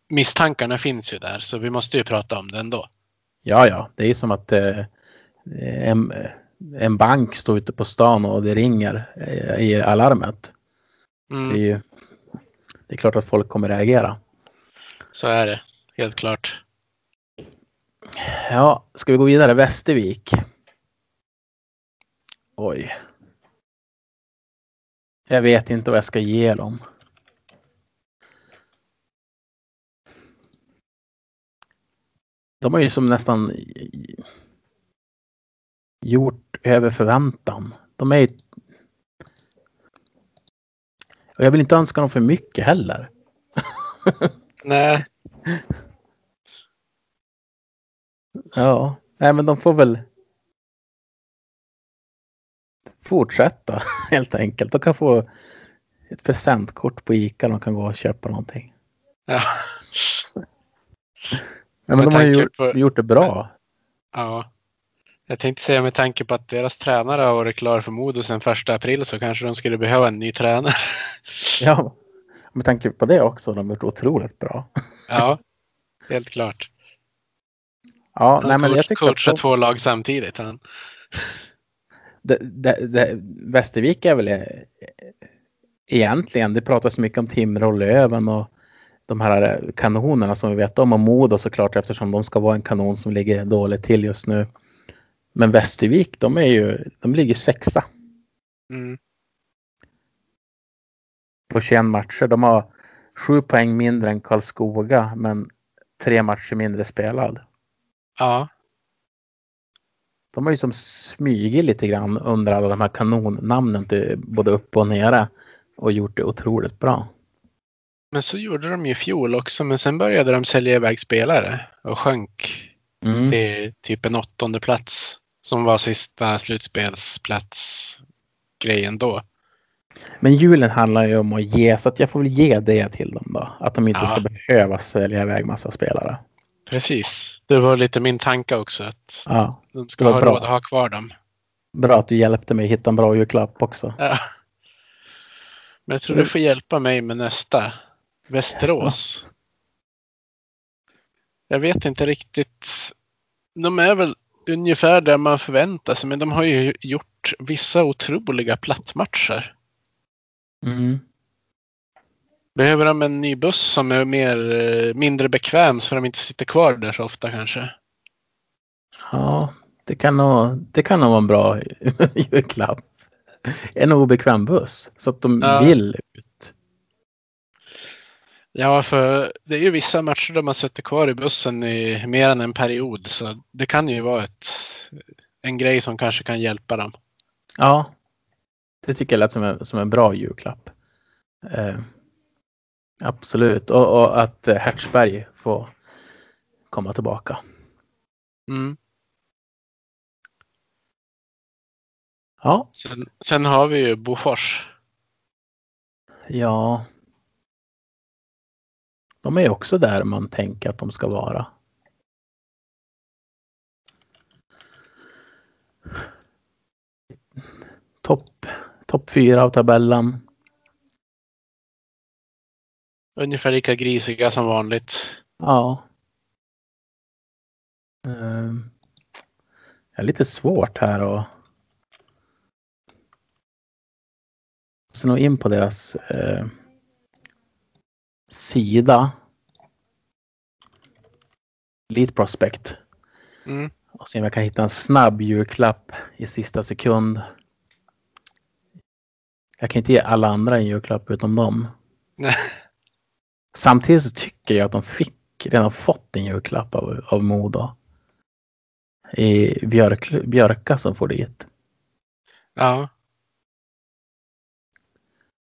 misstankarna finns ju där så vi måste ju prata om det ändå. Ja, ja, det är ju som att eh, en, en bank står ute på stan och det ringer eh, i alarmet. Det är Mm, ju det är klart att folk kommer reagera. så är det, helt klart. Ja, ska vi gå vidare? Västervik. Oj. Jag vet inte vad jag ska ge dem. De har ju som nästan gjort över förväntan. De är ju... Och jag vill inte önska dem för mycket heller. (laughs) Nej. Ja, nej men de får väl fortsätta (laughs) helt enkelt. De kan få ett presentkort på Ica. De kan gå och köpa någonting. Ja. Nej, men Med de har ju gjort, på- gjort det bra. ja. Jag tänkte säga med tanke på att deras tränare har varit klar för Modo sedan första april så kanske de skulle behöva en ny tränare. (laughs) Ja, med tanke på det också. De har gjort otroligt bra. Ja, helt klart. Ja, nej, men jag coach, tycker coachar att två lag samtidigt. Han. det, det, det, Västervik är väl eh, egentligen, det pratas mycket om Timrå och Löven och de här kanonerna som vi vet om och Modo såklart eftersom de ska vara en kanon som ligger dåligt till just nu. Men Västervik, de är ju, de ligger sexa Mm. på 21 matcher. De har sju poäng mindre än Karlskoga men tre matcher mindre spelad. Ja, De har ju som smugit lite grann under alla de här kanonnamnen till både upp och nere och gjort det otroligt bra. men så gjorde de ju i fjol också. Men sen började de sälja iväg spelare och sjönk Mm. till typ en åttonde plats som var sista slutspelsplats grejen då. Men julen handlar ju om att ge så att jag får väl ge det till dem då. Att de inte Ja. ska behöva sälja iväg massa spelare. Precis. Det var lite min tanke också att Ja, de ska ha bra. råd att ha kvar dem. bra att du hjälpte mig hitta en bra julklapp också. Ja. Men jag tror du får hjälpa mig med nästa. Västerås. Jag vet inte riktigt. De är väl ungefär där man förväntar sig, men de har ju gjort vissa otroliga plattmatcher. Mm. Behöver de en ny buss som är mer, eh, mindre bekväm så de inte sitter kvar där så ofta kanske? Ja, det kan, nog, det kan nog vara en bra (laughs) julklapp. En obekväm buss så att de Ja. vill ut. Ja, för det är ju vissa matcher där man sätter kvar i bussen i mer än en period. Så det kan ju vara ett, en grej som kanske kan hjälpa dem. Ja, det tycker jag lät som en, som en bra julklapp. Absolut, och, och att eh, Hertzberg får komma tillbaka. Mm. Ja, Sen, sen har vi ju Bofors. ja. De är också där man tänker att de ska vara. Topp top fyra av tabellen. Ungefär lika grisiga som vanligt. Ja. Ehm, Det är lite svårt här att Så nog in på deras eh, sida. Elite Prospect. Mm. Och se om jag kan hitta en snabb julklapp i sista sekund. Jag kan inte ge alla andra en julklapp utom dem. Nej. (laughs) Samtidigt så tycker jag att de fick redan fått en julklapp av, av Modo. I Björk, Björka som får dit. Ja,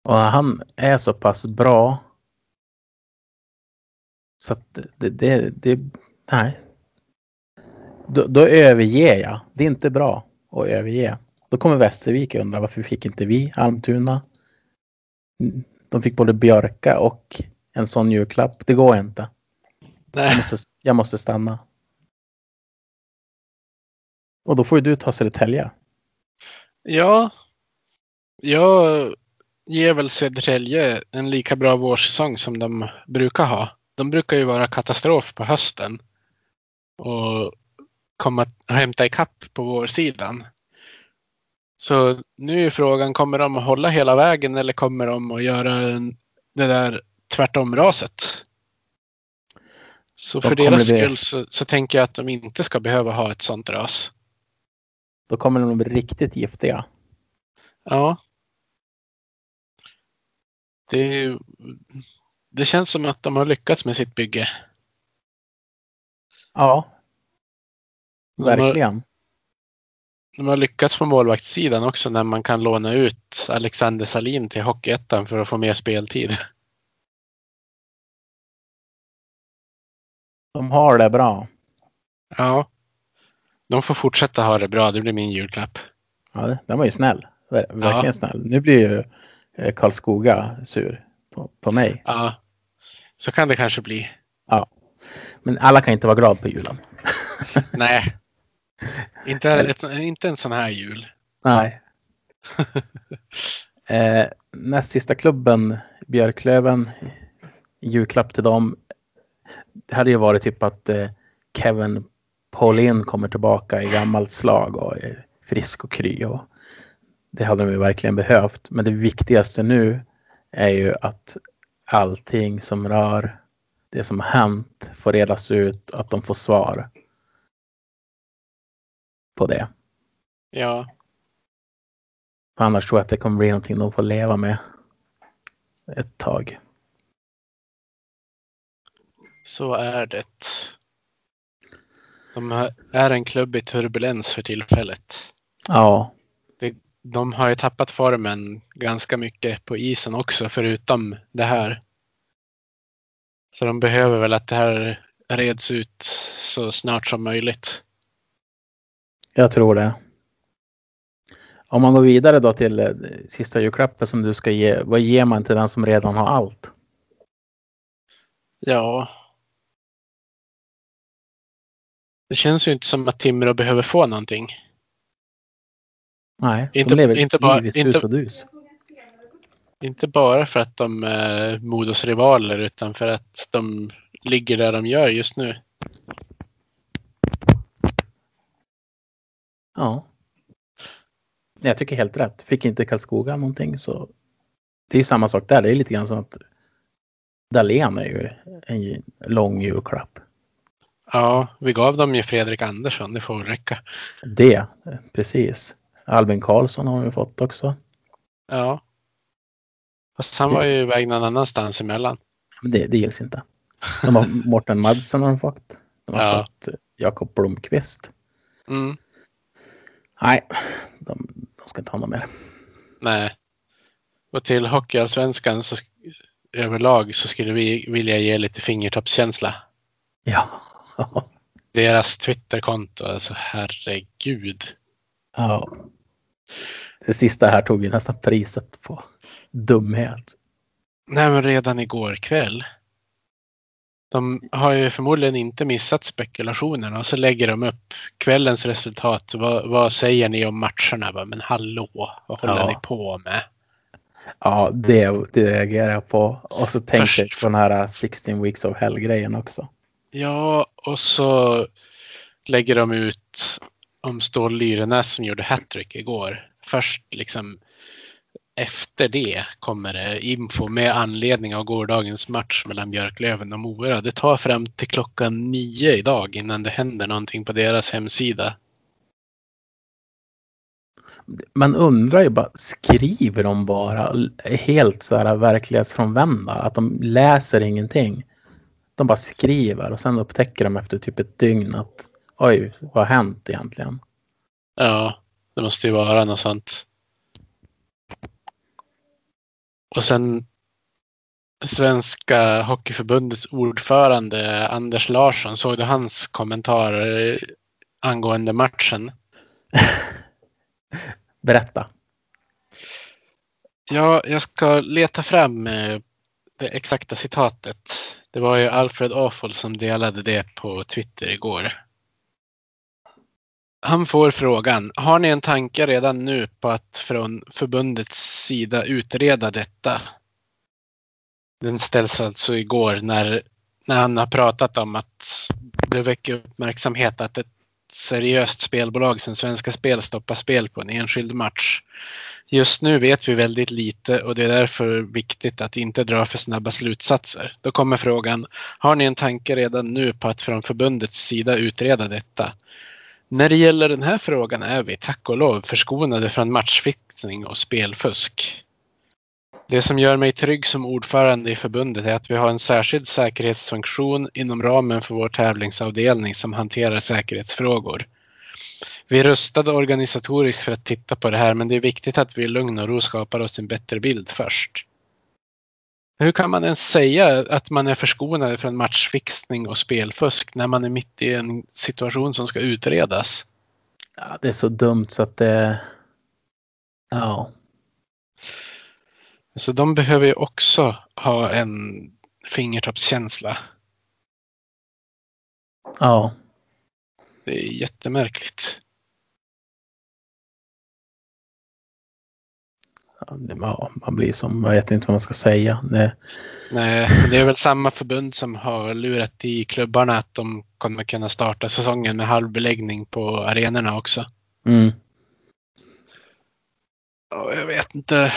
Och han är så pass bra. Så att det, det, det nej. Då, då överger jag. Det är inte bra att överge. Då kommer Västervik undra varför fick inte vi Almtuna? De fick både Björka och en sån julklapp. Det går inte. Jag nej. måste, jag måste stanna. Och då får ju du ta Södertälje. Ja, jag ger väl Södertälje en lika bra vårsäsong som de brukar ha. De brukar ju vara katastrof på hösten. Och komma hämta ikapp på vårsidan. Så nu är frågan, kommer de att hålla hela vägen eller kommer de att göra en, det där tvärtom-raset? Så Då för deras bli- skull så, så tänker jag att de inte ska behöva ha ett sånt ras. Då kommer de bli riktigt giftiga. Ja. Det, det känns som att de har lyckats med sitt bygge. Ja. De har- Verkligen. De har lyckats på målvaktssidan också när man kan låna ut Alexander Salin till Hockeyettan för att få mer speltid. De har det bra. Ja, De får fortsätta ha det bra, det blir min julklapp. Ja, den var ju snäll. Ver- Verkligen Ja. snäll. Nu blir ju eh, Karlskoga sur på, på mig. Ja, så kan det kanske bli. Men alla kan inte vara glada på julen. (laughs) Nej, inte, ett, inte en sån här jul. Nej. (laughs) eh, näst sista klubben, Björklöven, julklapp till dem. Det hade ju varit typ att eh, Kevin Paulin kommer tillbaka i gammalt slag och är frisk och kry. Och det hade de ju verkligen behövt. Men det viktigaste nu är ju att allting som rör det som har hänt får redas ut, att de får svar på det. Ja, annars tror jag att det kommer bli någonting de får leva med ett tag. Så är det. De är en klubb i turbulens för tillfället. Ja, De har ju tappat formen ganska mycket på isen också, förutom det här. Så de behöver väl att det här reds ut så snart som möjligt. jag tror det. Om man går vidare då till eh, sista julklappen som du ska ge. Vad ger man till den som redan har allt? Ja. Det känns ju inte som att Timrå behöver få någonting. Nej, Inte- de lever inte bara- inte-. Inte bara för att de är Modos rivaler utan för att de ligger där de gör just nu. Ja. Jag tycker helt rätt. Fick inte Karlskoga någonting så. Det är ju samma sak där. Det är lite grann som att Dahlén är ju en lång julklapp. Ja, vi gav dem ju Fredrik Andersson, det får räcka. Det, precis. Albin Karlsson har vi fått också. Ja. Fast han var ju iväg någon annanstans emellan. Men det, det gills inte. De har (laughs) Morten Madsen har de fått. De har Ja. fått Jakob Blomqvist. Mm. Nej, de, de ska inte ha något mer. Nej. Och till Hockeyallsvenskan så överlag så skulle vi vilja ge lite fingertoppskänsla. Ja. (laughs) Deras Twitterkonto, alltså herregud. ja. Det sista här tog ju nästan priset på dumhet. Nej men redan igår kväll. De har ju förmodligen inte missat spekulationerna och så lägger de upp kvällens resultat. Vad, vad säger ni om matcherna? Bara, Men hallå, vad håller Ja. ni på med? Ja, det, det reagerar jag på. Och så tänkte Först- jag på den här 16 weeks of hell-grejen också. Ja, och så lägger de ut om Stål Lyrenäs som gjorde hattrick igår. Först liksom efter det kommer det info med anledning av gårdagens match mellan Björklöven och Mora. Det tar fram till klockan nio idag innan det händer någonting på deras hemsida. Man undrar ju bara, skriver de bara helt så här verklighetsfrånvända? Att de läser ingenting? De bara skriver och sen upptäcker de efter typ ett dygn att oj, vad har hänt egentligen? Ja, det måste ju vara något sånt. Och sen Svenska Hockeyförbundets ordförande Anders Larsson, såg du hans kommentarer angående matchen? (laughs) Berätta. Ja, jag ska leta fram eh, det exakta citatet. Det var ju Alfred Afol som delade det på Twitter igår. Han får frågan, har ni en tanke redan nu på att från förbundets sida utreda detta? Den ställs alltså igår när, när han har pratat om att det väcker uppmärksamhet att ett seriöst spelbolag som Svenska Spel stoppar spel på en enskild match. Just nu vet vi väldigt lite och det är därför viktigt att inte dra för snabba slutsatser. Då kommer frågan, har ni en tanke redan nu på att från förbundets sida utreda detta? När det gäller den här frågan är vi, tack och lov, förskonade från matchfixning och spelfusk. Det som gör mig trygg som ordförande i förbundet är att vi har en särskild säkerhetsfunktion inom ramen för vår tävlingsavdelning som hanterar säkerhetsfrågor. Vi rustade organisatoriskt för att titta på det här men det är viktigt att vi i lugn och ro skapar oss en bättre bild först. Hur kan man ens säga att man är förskonad från matchfixning och spelfusk när man är mitt i en situation som ska utredas? Ja, det är så dumt så att det... Ja. Så de behöver ju också ha en fingertoppskänsla. Ja. Det är jättemärkligt. Ja, man blir som, jag vet inte vad man ska säga. Nej, men det är väl samma förbund som har lurat i klubbarna att de kommer kunna starta säsongen med halvbeläggning på arenorna också. mm, Och jag vet inte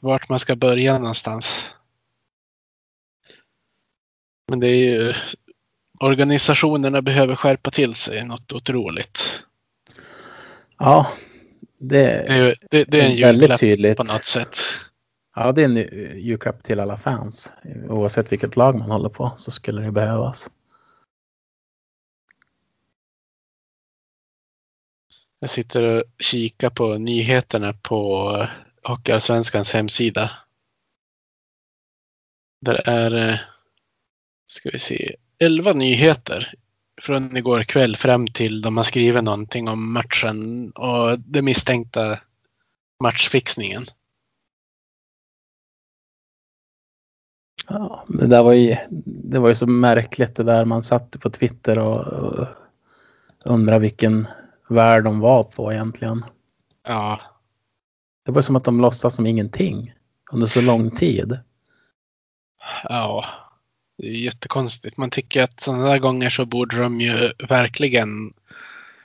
vart man ska börja någonstans. Men det är ju organisationerna behöver skärpa till sig något otroligt. ja, det, Det är, det, det är en väldigt tydligt. på något sätt. Ja, det är en eh, julklapp till alla fans. Oavsett vilket lag man håller på så skulle det behövas. Jag sitter och kikar på nyheterna på Hockeyallsvenskans hemsida. Där är, eh, ska vi se, 11 nyheter från igår kväll fram till de har skrivit någonting om matchen och det misstänkta matchfixningen. Ja, det där var ju, det var ju så märkligt det där man satt på Twitter och, och undrade vilken värld de var på egentligen. Ja, Det var som att de låtsas som ingenting under så lång tid. ja. Det är jättekonstigt. Man tycker att sådana där gånger så borde de ju verkligen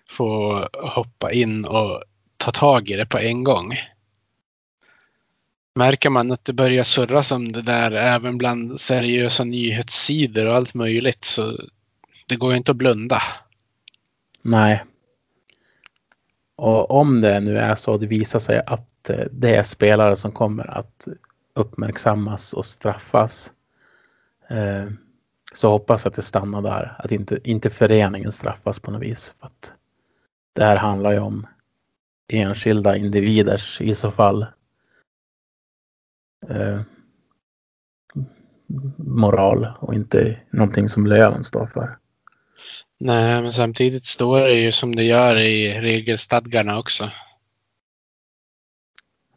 få hoppa in och ta tag i det på en gång. Märker man att det börjar surras om det där även bland seriösa nyhetssidor och allt möjligt så det går ju inte att blunda. Nej. Och om det nu är så att det visar sig att eh, det är spelare som kommer att uppmärksammas och straffas. Eh, så hoppas att det stannar där. Att inte, inte föreningen straffas på något vis. För att det här handlar ju om enskilda individers i så fall eh, moral och inte någonting som Löven står för. Nej, men samtidigt står det ju som det gör i regelstadgarna också.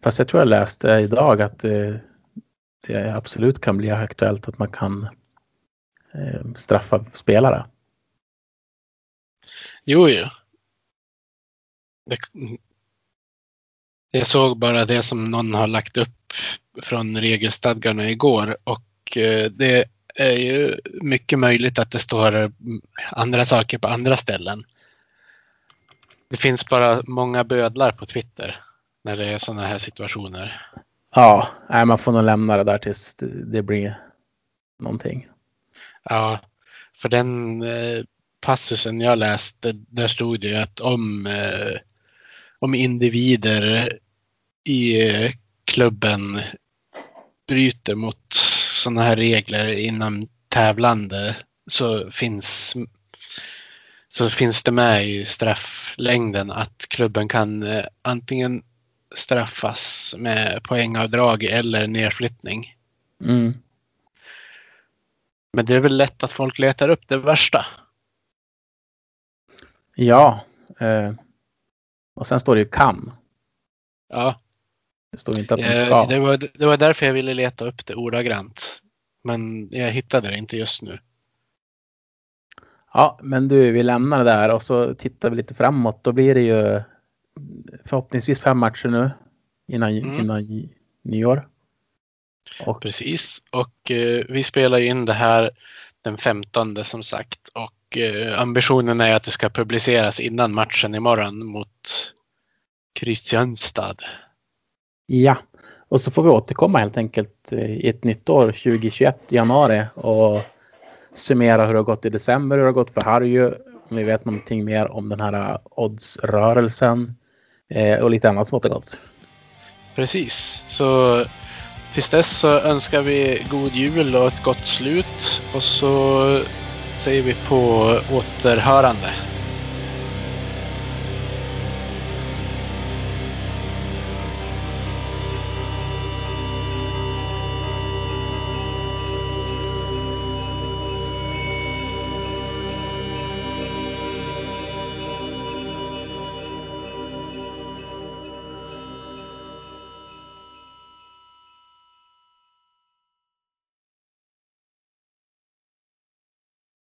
Fast jag tror jag läste idag att eh, det absolut kan bli aktuellt att man kan eh, straffa spelare. Jo, jo. Det, jag såg bara det som någon har lagt upp från regelstadgarna igår och eh, det är ju mycket möjligt att det står andra saker på andra ställen. Det finns bara många bödlar på Twitter när det är sådana här situationer. Ja, nej, man får nog lämna det där tills det, det blir någonting. Ja, för den eh, passusen jag läste, där stod det ju att om, eh, om individer i eh, klubben bryter mot sådana här regler inom tävlande så finns, så finns det med i strafflängden att klubben kan eh, antingen straffas med poängavdrag eller nedflyttning. Mm. Men det är väl lätt att folk letar upp det värsta. Ja, eh, och sen står det ju kan. Ja, Det står inte att man eh, ska. det, var, det var därför jag ville leta upp det ordagrant. Men jag hittade det inte just nu. Ja, men du, vi lämnar det där och så tittar vi lite framåt. Då blir det ju förhoppningsvis fem matcher nu innan, Mm. innan nyår. Och Precis. Och eh, vi spelar in det här den 15 som sagt. Och eh, ambitionen är att det ska publiceras innan matchen imorgon mot Kristianstad. Ja, och så får vi återkomma helt enkelt eh, i ett nytt år 2021 i januari och summera hur det har gått i december, hur det har gått för Harry, om vi vet någonting mer om den här oddsrörelsen eh, och lite annat smått och gott. Precis. Så tills dess så önskar vi god jul och ett gott slut. Och så säger vi på återhörande.